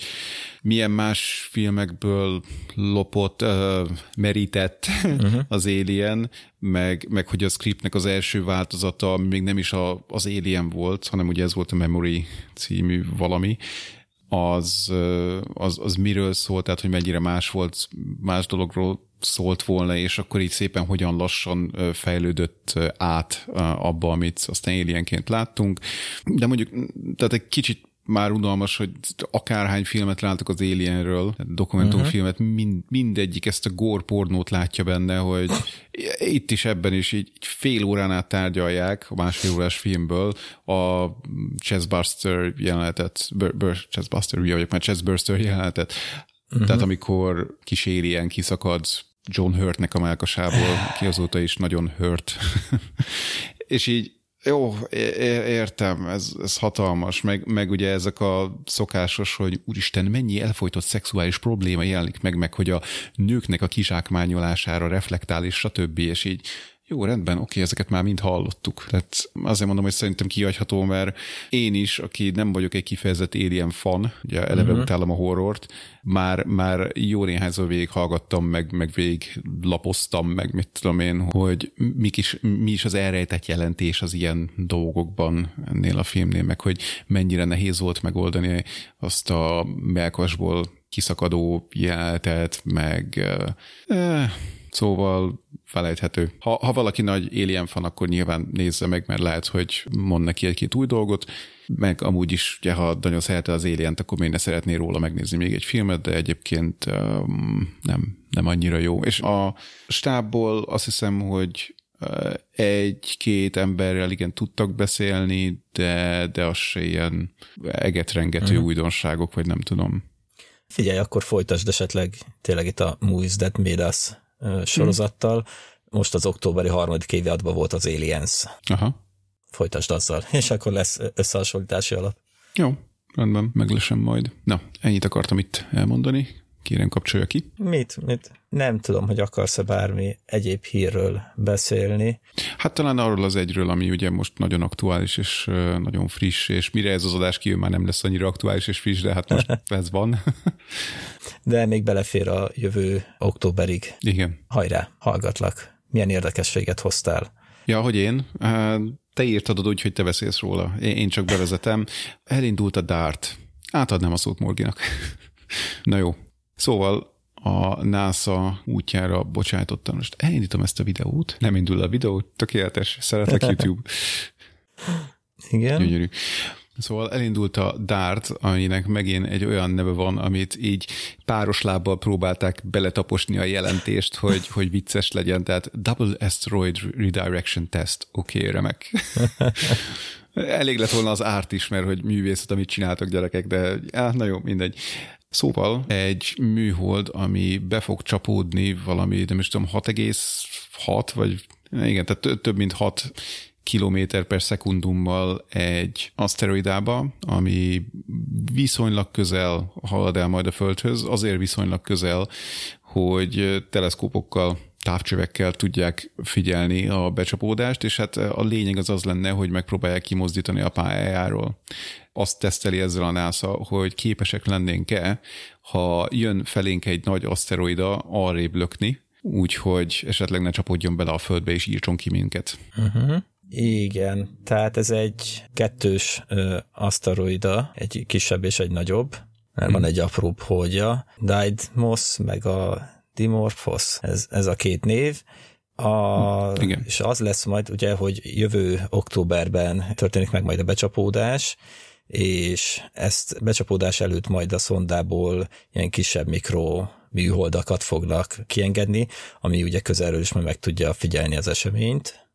milyen más filmekből lopott, uh, merített uh-huh. az Alien, meg, meg hogy a scriptnek az első változata ami még nem is a, az Alien volt, hanem ugye ez volt a Memory című valami, az, az, az miről szólt, tehát hogy mennyire más volt, más dologról szólt volna, és akkor így szépen hogyan lassan fejlődött át abba, amit aztán alienként láttunk. De mondjuk, tehát egy kicsit már unalmas, hogy akárhány filmet láttak az Alienről, dokumentumfilmet, mind, mindegyik ezt a gore pornót látja benne, hogy itt is ebben is így fél órán át tárgyalják a másfél órás filmből a Chessbuster jelenetet, Bur, Bur, Chessbuster, ugye vagyok már Chessbuster jelenetet, uh-huh. tehát amikor kis alien kiszakad John Hurtnek a melkasából, ki azóta is nagyon hurt. és így jó, értem, ez, ez hatalmas, meg, meg ugye ezek a szokásos, hogy úristen, mennyi elfolytott szexuális probléma jelenik meg, meg hogy a nőknek a kizsákmányolására reflektál, és stb. És így jó, rendben, oké, ezeket már mind hallottuk. Tehát azért mondom, hogy szerintem kihagyható, mert én is, aki nem vagyok egy kifejezett Alien fan, ugye eleve uh-huh. utálom a horrort, már, már jó néhányszor végig hallgattam, meg, meg végig lapoztam, meg mit tudom én, hogy mik is, mi is az elrejtett jelentés az ilyen dolgokban ennél a filmnél, meg hogy mennyire nehéz volt megoldani azt a melkasból kiszakadó jelenetet, meg eh, Szóval felejthető. Ha, ha valaki nagy Alien fan, akkor nyilván nézze meg, mert lehet, hogy mond neki egy-két új dolgot, meg amúgy is, ugye, ha nagyon szerette az alien akkor még ne szeretné róla megnézni még egy filmet, de egyébként um, nem, nem annyira jó. És a stábból azt hiszem, hogy egy-két emberrel igen tudtak beszélni, de, de az se ilyen egetrengető uh-huh. újdonságok, vagy nem tudom. Figyelj, akkor folytasd esetleg tényleg itt a Movies That Made Us sorozattal. Most az októberi harmadik évadban volt az Aliens. Aha. Folytasd azzal, és akkor lesz összehasonlítási alap. Jó, rendben, meglesem majd. Na, ennyit akartam itt elmondani. Kérem, kapcsolja ki. Mit? Mit? Nem tudom, hogy akarsz-e bármi egyéb hírről beszélni. Hát talán arról az egyről, ami ugye most nagyon aktuális és nagyon friss, és mire ez az adás kijön, már nem lesz annyira aktuális és friss, de hát most ez van. de még belefér a jövő októberig. Igen. Hajrá, hallgatlak. Milyen érdekességet hoztál? Ja, hogy én? Te írtad úgy, hogy te beszélsz róla. Én csak bevezetem. Elindult a DART. Átadnám a szót Morginak. Na jó, Szóval a NASA útjára bocsájtottam. Most elindítom ezt a videót, nem indul a videó, tökéletes, szeretek YouTube. Igen. Gyönyörű. Szóval elindult a DART, aminek megint egy olyan neve van, amit így páros lábbal próbálták beletaposni a jelentést, hogy, hogy vicces legyen, tehát Double Asteroid Redirection Test. Oké, okay, remek. Elég lett volna az árt is, mert hogy művészet, amit csináltak gyerekek, de á, na jó, mindegy. Szóval egy műhold, ami be fog csapódni valami, nem is tudom, 6,6 vagy igen, tehát több mint 6 kilométer per szekundummal egy aszteroidába, ami viszonylag közel halad el majd a Földhöz, azért viszonylag közel, hogy teleszkópokkal távcsövekkel tudják figyelni a becsapódást, és hát a lényeg az az lenne, hogy megpróbálják kimozdítani a pályájáról. Azt teszteli ezzel a NASA, hogy képesek lennénk-e, ha jön felénk egy nagy aszteroida, arrébb lökni, úgyhogy esetleg ne csapódjon bele a földbe és írtson ki minket. Uh-huh. Igen, tehát ez egy kettős ö, aszteroida, egy kisebb és egy nagyobb, mert hmm. van egy apróbb holdja, Didymos, meg a Dimorphos, ez, ez a két név. A, Igen. És az lesz majd ugye, hogy jövő októberben történik meg majd a becsapódás, és ezt becsapódás előtt majd a szondából ilyen kisebb mikro műholdakat fognak kiengedni, ami ugye közelről is majd meg tudja figyelni az eseményt.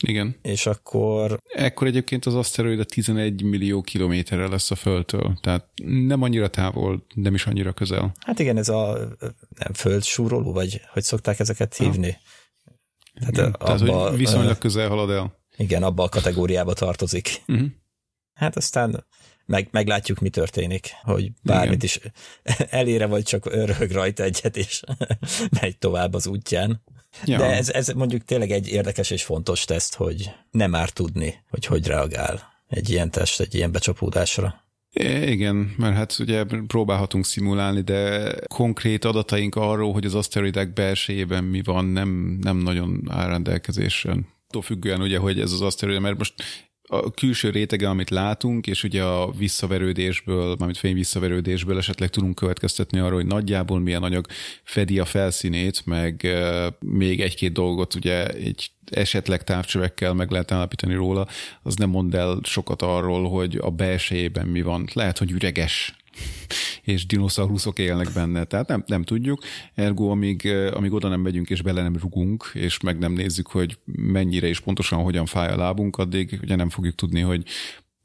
Igen. És akkor... Ekkor egyébként az aszteroida 11 millió kilométerre lesz a Földtől, tehát nem annyira távol, nem is annyira közel. Hát igen, ez a nem földsúroló, vagy hogy szokták ezeket hívni? Ha. Tehát, igen, abba, tehát, hogy viszonylag közel halad el. Igen, abba a kategóriába tartozik. Uh-huh. Hát aztán meg, meglátjuk, mi történik, hogy bármit Igen. is elére, vagy csak örög rajta egyet, és megy tovább az útján. Ja. De ez, ez mondjuk tényleg egy érdekes és fontos teszt, hogy nem már tudni, hogy hogy reagál egy ilyen test, egy ilyen becsapódásra. Igen, mert hát ugye próbálhatunk szimulálni, de konkrét adataink arról, hogy az aszteroidák belsejében mi van, nem, nem nagyon áll rendelkezésre. Attól függően ugye, hogy ez az aszteroida, mert most a külső rétege, amit látunk, és ugye a visszaverődésből, mármint fény visszaverődésből esetleg tudunk következtetni arról, hogy nagyjából milyen anyag fedi a felszínét, meg még egy-két dolgot ugye egy esetleg távcsövekkel meg lehet állapítani róla, az nem mond el sokat arról, hogy a belsejében mi van. Lehet, hogy üreges, és dinoszauruszok élnek benne, tehát nem, nem tudjuk. Ergo, amíg, amíg oda nem megyünk és bele nem rugunk, és meg nem nézzük, hogy mennyire és pontosan hogyan fáj a lábunk, addig ugye nem fogjuk tudni, hogy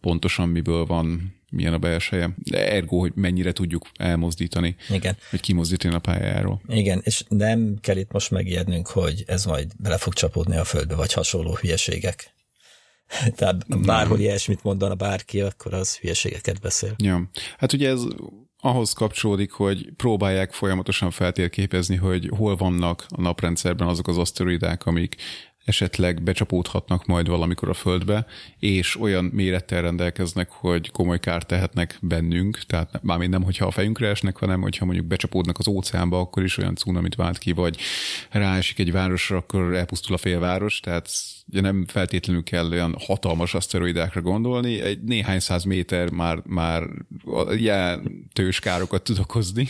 pontosan miből van, milyen a belseje. De ergo, hogy mennyire tudjuk elmozdítani, Igen. hogy kimozdítani a pályájáról. Igen, és nem kell itt most megijednünk, hogy ez majd bele fog csapódni a földbe, vagy hasonló hülyeségek. Tehát bárhol ilyesmit mondana bárki, akkor az hülyeségeket beszél. Ja. Hát ugye ez ahhoz kapcsolódik, hogy próbálják folyamatosan feltérképezni, hogy hol vannak a naprendszerben azok az aszteroidák, amik esetleg becsapódhatnak majd valamikor a Földbe, és olyan mérettel rendelkeznek, hogy komoly kárt tehetnek bennünk, tehát mármint nem, hogyha a fejünkre esnek, hanem hogyha mondjuk becsapódnak az óceánba, akkor is olyan cunamit vált ki, vagy ráesik egy városra, akkor elpusztul a félváros, tehát ugye nem feltétlenül kell olyan hatalmas aszteroidákra gondolni, egy néhány száz méter már, már jelentős károkat tud okozni.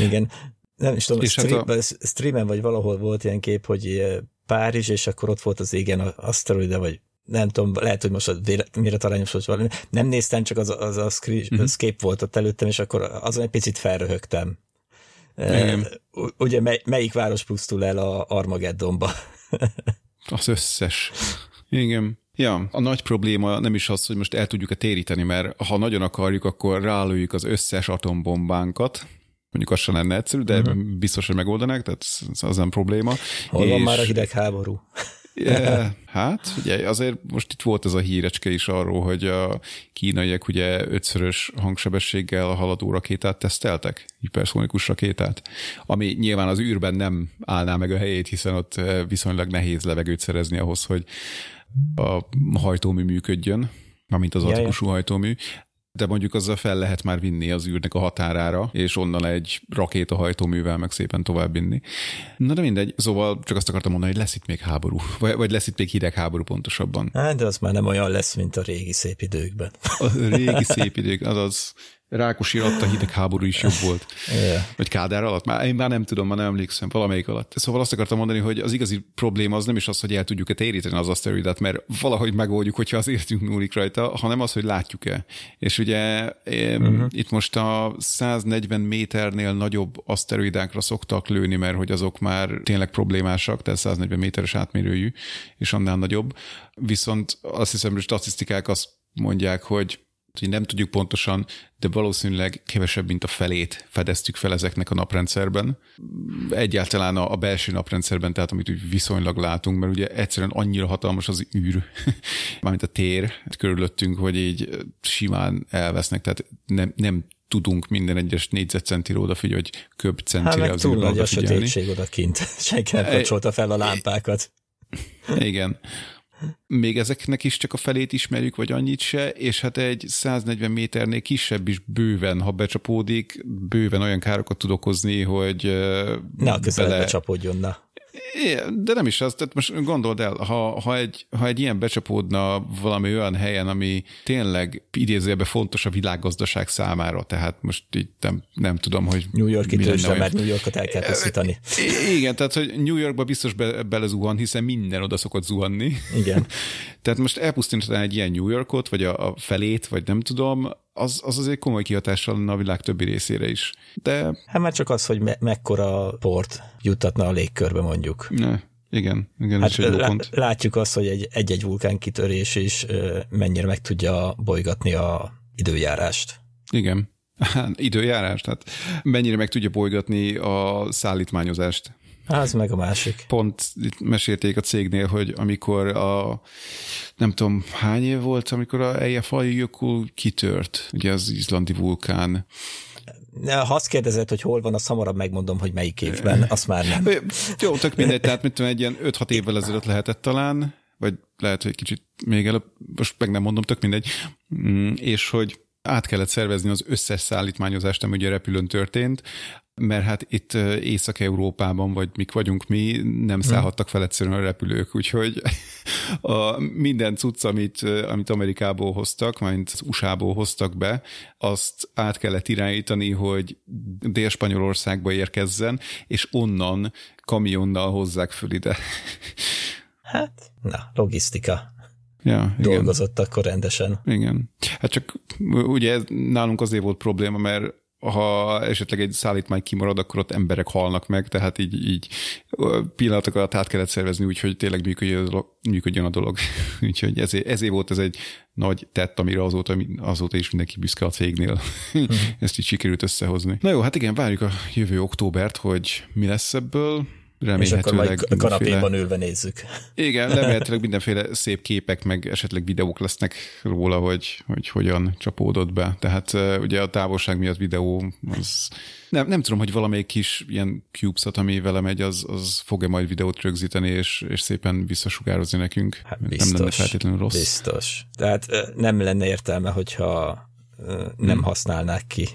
Igen. Nem is tudom, és stream, hát a... streamen vagy valahol volt ilyen kép, hogy Párizs, és akkor ott volt az égen az aszteroida, vagy nem tudom, lehet, hogy most a mire arányos volt valami. Nem néztem, csak az, az a uh-huh. kép volt ott előttem, és akkor azon egy picit felröhögtem. Igen. Uh, ugye mely, melyik város pusztul el a Armageddonba? Az összes. Igen. Ja, a nagy probléma nem is az, hogy most el tudjuk-e téríteni, mert ha nagyon akarjuk, akkor rálőjük az összes atombombánkat, mondjuk az sem lenne egyszerű, de uh-huh. biztos, hogy megoldanák, tehát az nem probléma. Hol és... van már a hidegháború? Yeah, hát, ugye azért most itt volt ez a hírecske is arról, hogy a kínaiak ugye ötszörös hangsebességgel a haladó rakétát teszteltek, hiperszonikus rakétát, ami nyilván az űrben nem állná meg a helyét, hiszen ott viszonylag nehéz levegőt szerezni ahhoz, hogy a hajtómű működjön, amint az atikusú hajtómű, de mondjuk azzal fel lehet már vinni az űrnek a határára, és onnan egy rakétahajtóművel meg szépen tovább vinni. Na de mindegy, szóval csak azt akartam mondani, hogy lesz itt még háború, vagy, vagy lesz itt még hidegháború pontosabban. Hát, de az már nem olyan lesz, mint a régi szép időkben. A régi szép idők, azaz Rákosi alatt a hidegháború is jobb volt. Yeah. Vagy Kádár alatt? Már, én már nem tudom, már nem emlékszem, valamelyik alatt. Szóval azt akartam mondani, hogy az igazi probléma az nem is az, hogy el tudjuk-e téríteni az aszteroidát, mert valahogy megoldjuk, hogyha az értünk múlik rajta, hanem az, hogy látjuk-e. És ugye uh-huh. itt most a 140 méternél nagyobb aszteroidákra szoktak lőni, mert hogy azok már tényleg problémásak, tehát 140 méteres átmérőjű, és annál nagyobb. Viszont azt hiszem, hogy statisztikák azt mondják, hogy hogy nem tudjuk pontosan, de valószínűleg kevesebb, mint a felét fedeztük fel ezeknek a naprendszerben. Egyáltalán a, a belső naprendszerben, tehát amit úgy viszonylag látunk, mert ugye egyszerűen annyira hatalmas az űr, mármint a tér körülöttünk, hogy így simán elvesznek, tehát nem, nem tudunk minden egyes négyzetcentire odafigyelni, hogy köbb centire hát, az túl nagy a sötétség odakint. Senki nem kapcsolta fel a lámpákat. Igen még ezeknek is csak a felét ismerjük, vagy annyit se, és hát egy 140 méternél kisebb is bőven, ha becsapódik, bőven olyan károkat tud okozni, hogy Ne a közelbe bele... csapódjon, na. De nem is az, tehát most gondold el, ha, ha, egy, ha egy ilyen becsapódna valami olyan helyen, ami tényleg idézőjelben fontos a világgazdaság számára, tehát most így nem, nem tudom, hogy New York kitőzsde, mert New Yorkot el kell pusztítani. Igen, tehát hogy New Yorkba biztos be, belezuhan, hiszen minden oda szokott zuhanni. Igen. tehát most elpusztítaná egy ilyen New Yorkot, vagy a, a felét, vagy nem tudom, az, az azért komoly kihatással lenne a világ többi részére is. De... Hát már csak az, hogy me- mekkora port juttatna a légkörbe mondjuk. Ne. Igen, igen, hát egy pont. Látjuk azt, hogy egy, egy-egy vulkán kitörés is mennyire meg tudja bolygatni a időjárást. Igen, időjárást, tehát mennyire meg tudja bolygatni a szállítmányozást. Az meg a másik. Pont itt mesélték a cégnél, hogy amikor a nem tudom hány év volt, amikor a Eyjafjallajökull kitört, ugye az izlandi vulkán. Ha azt kérdezed, hogy hol van, azt hamarabb megmondom, hogy melyik évben, azt már nem. Jó, tök mindegy, tehát mit tudom, egy ilyen 5-6 évvel ezelőtt lehetett talán, vagy lehet, hogy kicsit még előbb, most meg nem mondom, tök mindegy, mm, és hogy át kellett szervezni az összes szállítmányozást, ami ugye repülőn történt, mert hát itt Észak-Európában, vagy mik vagyunk mi, nem szállhattak fel egyszerűen a repülők, úgyhogy a minden cucc, amit, amit Amerikából hoztak, mint az USA-ból hoztak be, azt át kellett irányítani, hogy Dél-Spanyolországba érkezzen, és onnan kamionnal hozzák föl ide. Hát, na, logisztika. Ja, Dolgozott igen. akkor rendesen. Igen. Hát csak ugye nálunk azért volt probléma, mert ha esetleg egy szállítmány kimarad, akkor ott emberek halnak meg, tehát így, így pillanatok alatt át kellett szervezni úgy, hogy tényleg működjön a dolog. Működjön a dolog. Úgyhogy ezért, ezért volt ez egy nagy tett, amire azóta, azóta is mindenki büszke a cégnél. Hmm. Ezt így sikerült összehozni. Na jó, hát igen, várjuk a jövő októbert, hogy mi lesz ebből remélhetőleg. És akkor majd kanapéban ülve nézzük. Igen, remélhetőleg mindenféle szép képek, meg esetleg videók lesznek róla, hogy, hogy hogyan csapódott be. Tehát ugye a távolság miatt videó, az nem, nem tudom, hogy valamelyik kis ilyen CubeSat, ami vele megy, az, az fog-e majd videót rögzíteni, és, és szépen visszasugározni nekünk. Hát biztos, nem lenne feltétlenül rossz. Biztos. Tehát nem lenne értelme, hogyha nem hmm. használnák ki.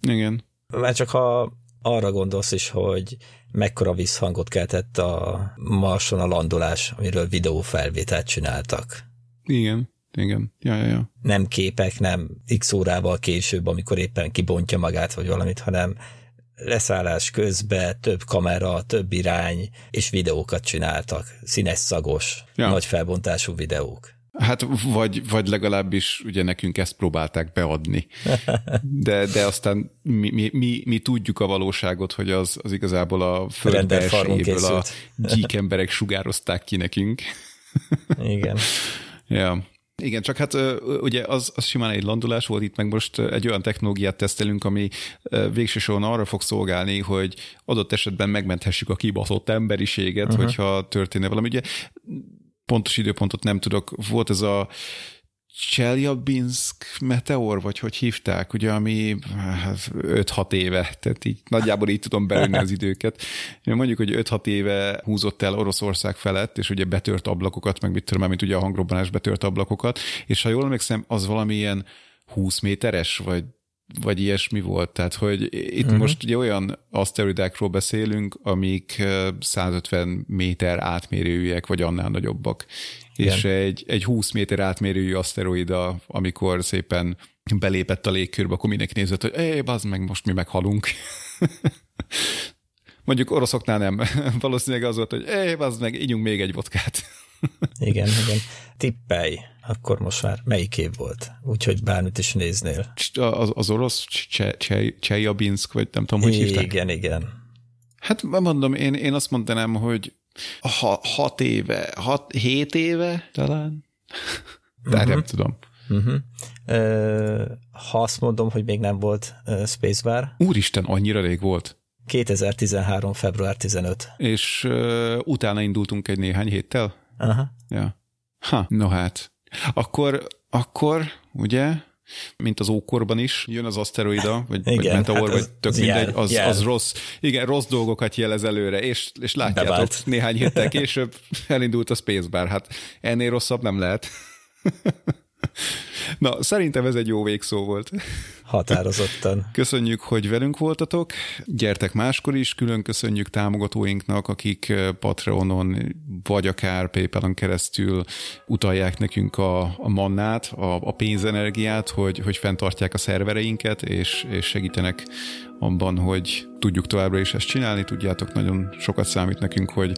Igen. Mert csak ha arra gondolsz is, hogy mekkora visszhangot keltett a Marson a landolás, amiről videófelvételt csináltak. Igen, igen. Ja, ja, ja. Nem képek, nem x órával később, amikor éppen kibontja magát, vagy valamit, hanem leszállás közben több kamera, több irány, és videókat csináltak. Színes, szagos, ja. nagy felbontású videók. Hát vagy, vagy legalábbis ugye nekünk ezt próbálták beadni. De, de aztán mi, mi, mi, mi tudjuk a valóságot, hogy az, az igazából a föld belsejéből a gyík emberek sugározták ki nekünk. Igen. ja. Igen, csak hát ugye az, az simán egy landulás volt, itt meg most egy olyan technológiát tesztelünk, ami végső soron arra fog szolgálni, hogy adott esetben megmenthessük a kibaszott emberiséget, uh-huh. hogyha történne valami. Ugye pontos időpontot nem tudok, volt ez a Cseljabinsk meteor, vagy hogy hívták, ugye, ami 5-6 hát, éve, tehát így nagyjából így tudom belőni az időket. Mondjuk, hogy 5-6 éve húzott el Oroszország felett, és ugye betört ablakokat, meg mit tudom, mint ugye a hangrobbanás betört ablakokat, és ha jól emlékszem, az valamilyen 20 méteres, vagy vagy ilyesmi volt. Tehát, hogy itt uh-huh. most ugye olyan aszteroidákról beszélünk, amik 150 méter átmérőjűek, vagy annál nagyobbak. Igen. És egy, egy 20 méter átmérőjű aszteroida, amikor szépen belépett a légkörbe, akkor mindenki nézett, hogy éj, bazd meg, most mi meghalunk. Mondjuk oroszoknál nem. Valószínűleg az volt, hogy éj, bazd meg, ígyunk még egy vodkát. igen, igen. Tippelj, akkor most már melyik év volt? Úgyhogy bármit is néznél. Az, az orosz Csejabinsk, vagy nem tudom, hogy hívták? Igen, igen. Hát mondom, én, én azt mondanám, hogy ha, hat éve, hat, hét éve talán? De uh-huh. nem tudom. Uh-huh. Uh, ha azt mondom, hogy még nem volt uh, Spacebar. Úristen, annyira rég volt. 2013. február 15. És uh, utána indultunk egy néhány héttel? Aha. Ja. Ha, no hát. Akkor, akkor, ugye, mint az ókorban is, jön az aszteroida, vagy, igen, vagy meteor, hát vagy tök mindegy, jel, az, jel. az rossz, igen, rossz dolgokat jelez előre, és, és látjátok, néhány héttel később elindult a Spacebar, hát ennél rosszabb nem lehet. Na, szerintem ez egy jó végszó volt. Határozottan. Köszönjük, hogy velünk voltatok. Gyertek máskor is, külön köszönjük támogatóinknak, akik eh, Patreonon vagy akár PayPal-on keresztül utalják nekünk a, a mannát, a, a pénzenergiát, hogy, hogy fenntartják a szervereinket, és, és segítenek abban, hogy tudjuk továbbra is ezt csinálni. Tudjátok, nagyon sokat számít nekünk, hogy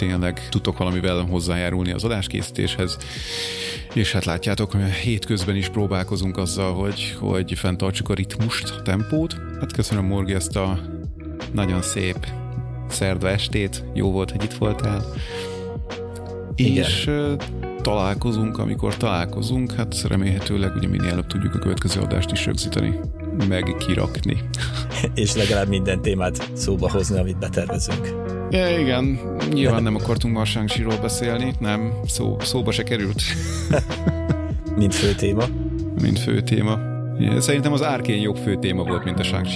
tényleg tudtok valamivel hozzájárulni az adáskészítéshez. És hát látjátok, hogy hétközben is próbálkozunk azzal, hogy, hogy fenntartsuk a ritmust, a tempót. Hát köszönöm Morgi ezt a nagyon szép szerda estét. Jó volt, hogy itt voltál. Igen. És találkozunk, amikor találkozunk, hát remélhetőleg ugye minél előbb tudjuk a következő adást is rögzíteni, meg kirakni. és legalább minden témát szóba hozni, amit betervezünk. Ja, igen, nyilván nem akartunk shang beszélni, nem, szó, szóba se került. mint fő téma. Mint fő téma. Szerintem az árkén jobb fő téma volt, mint a shang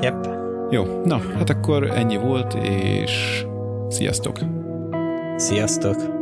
Yep. Jó, na, hát akkor ennyi volt, és sziasztok! Sziasztok!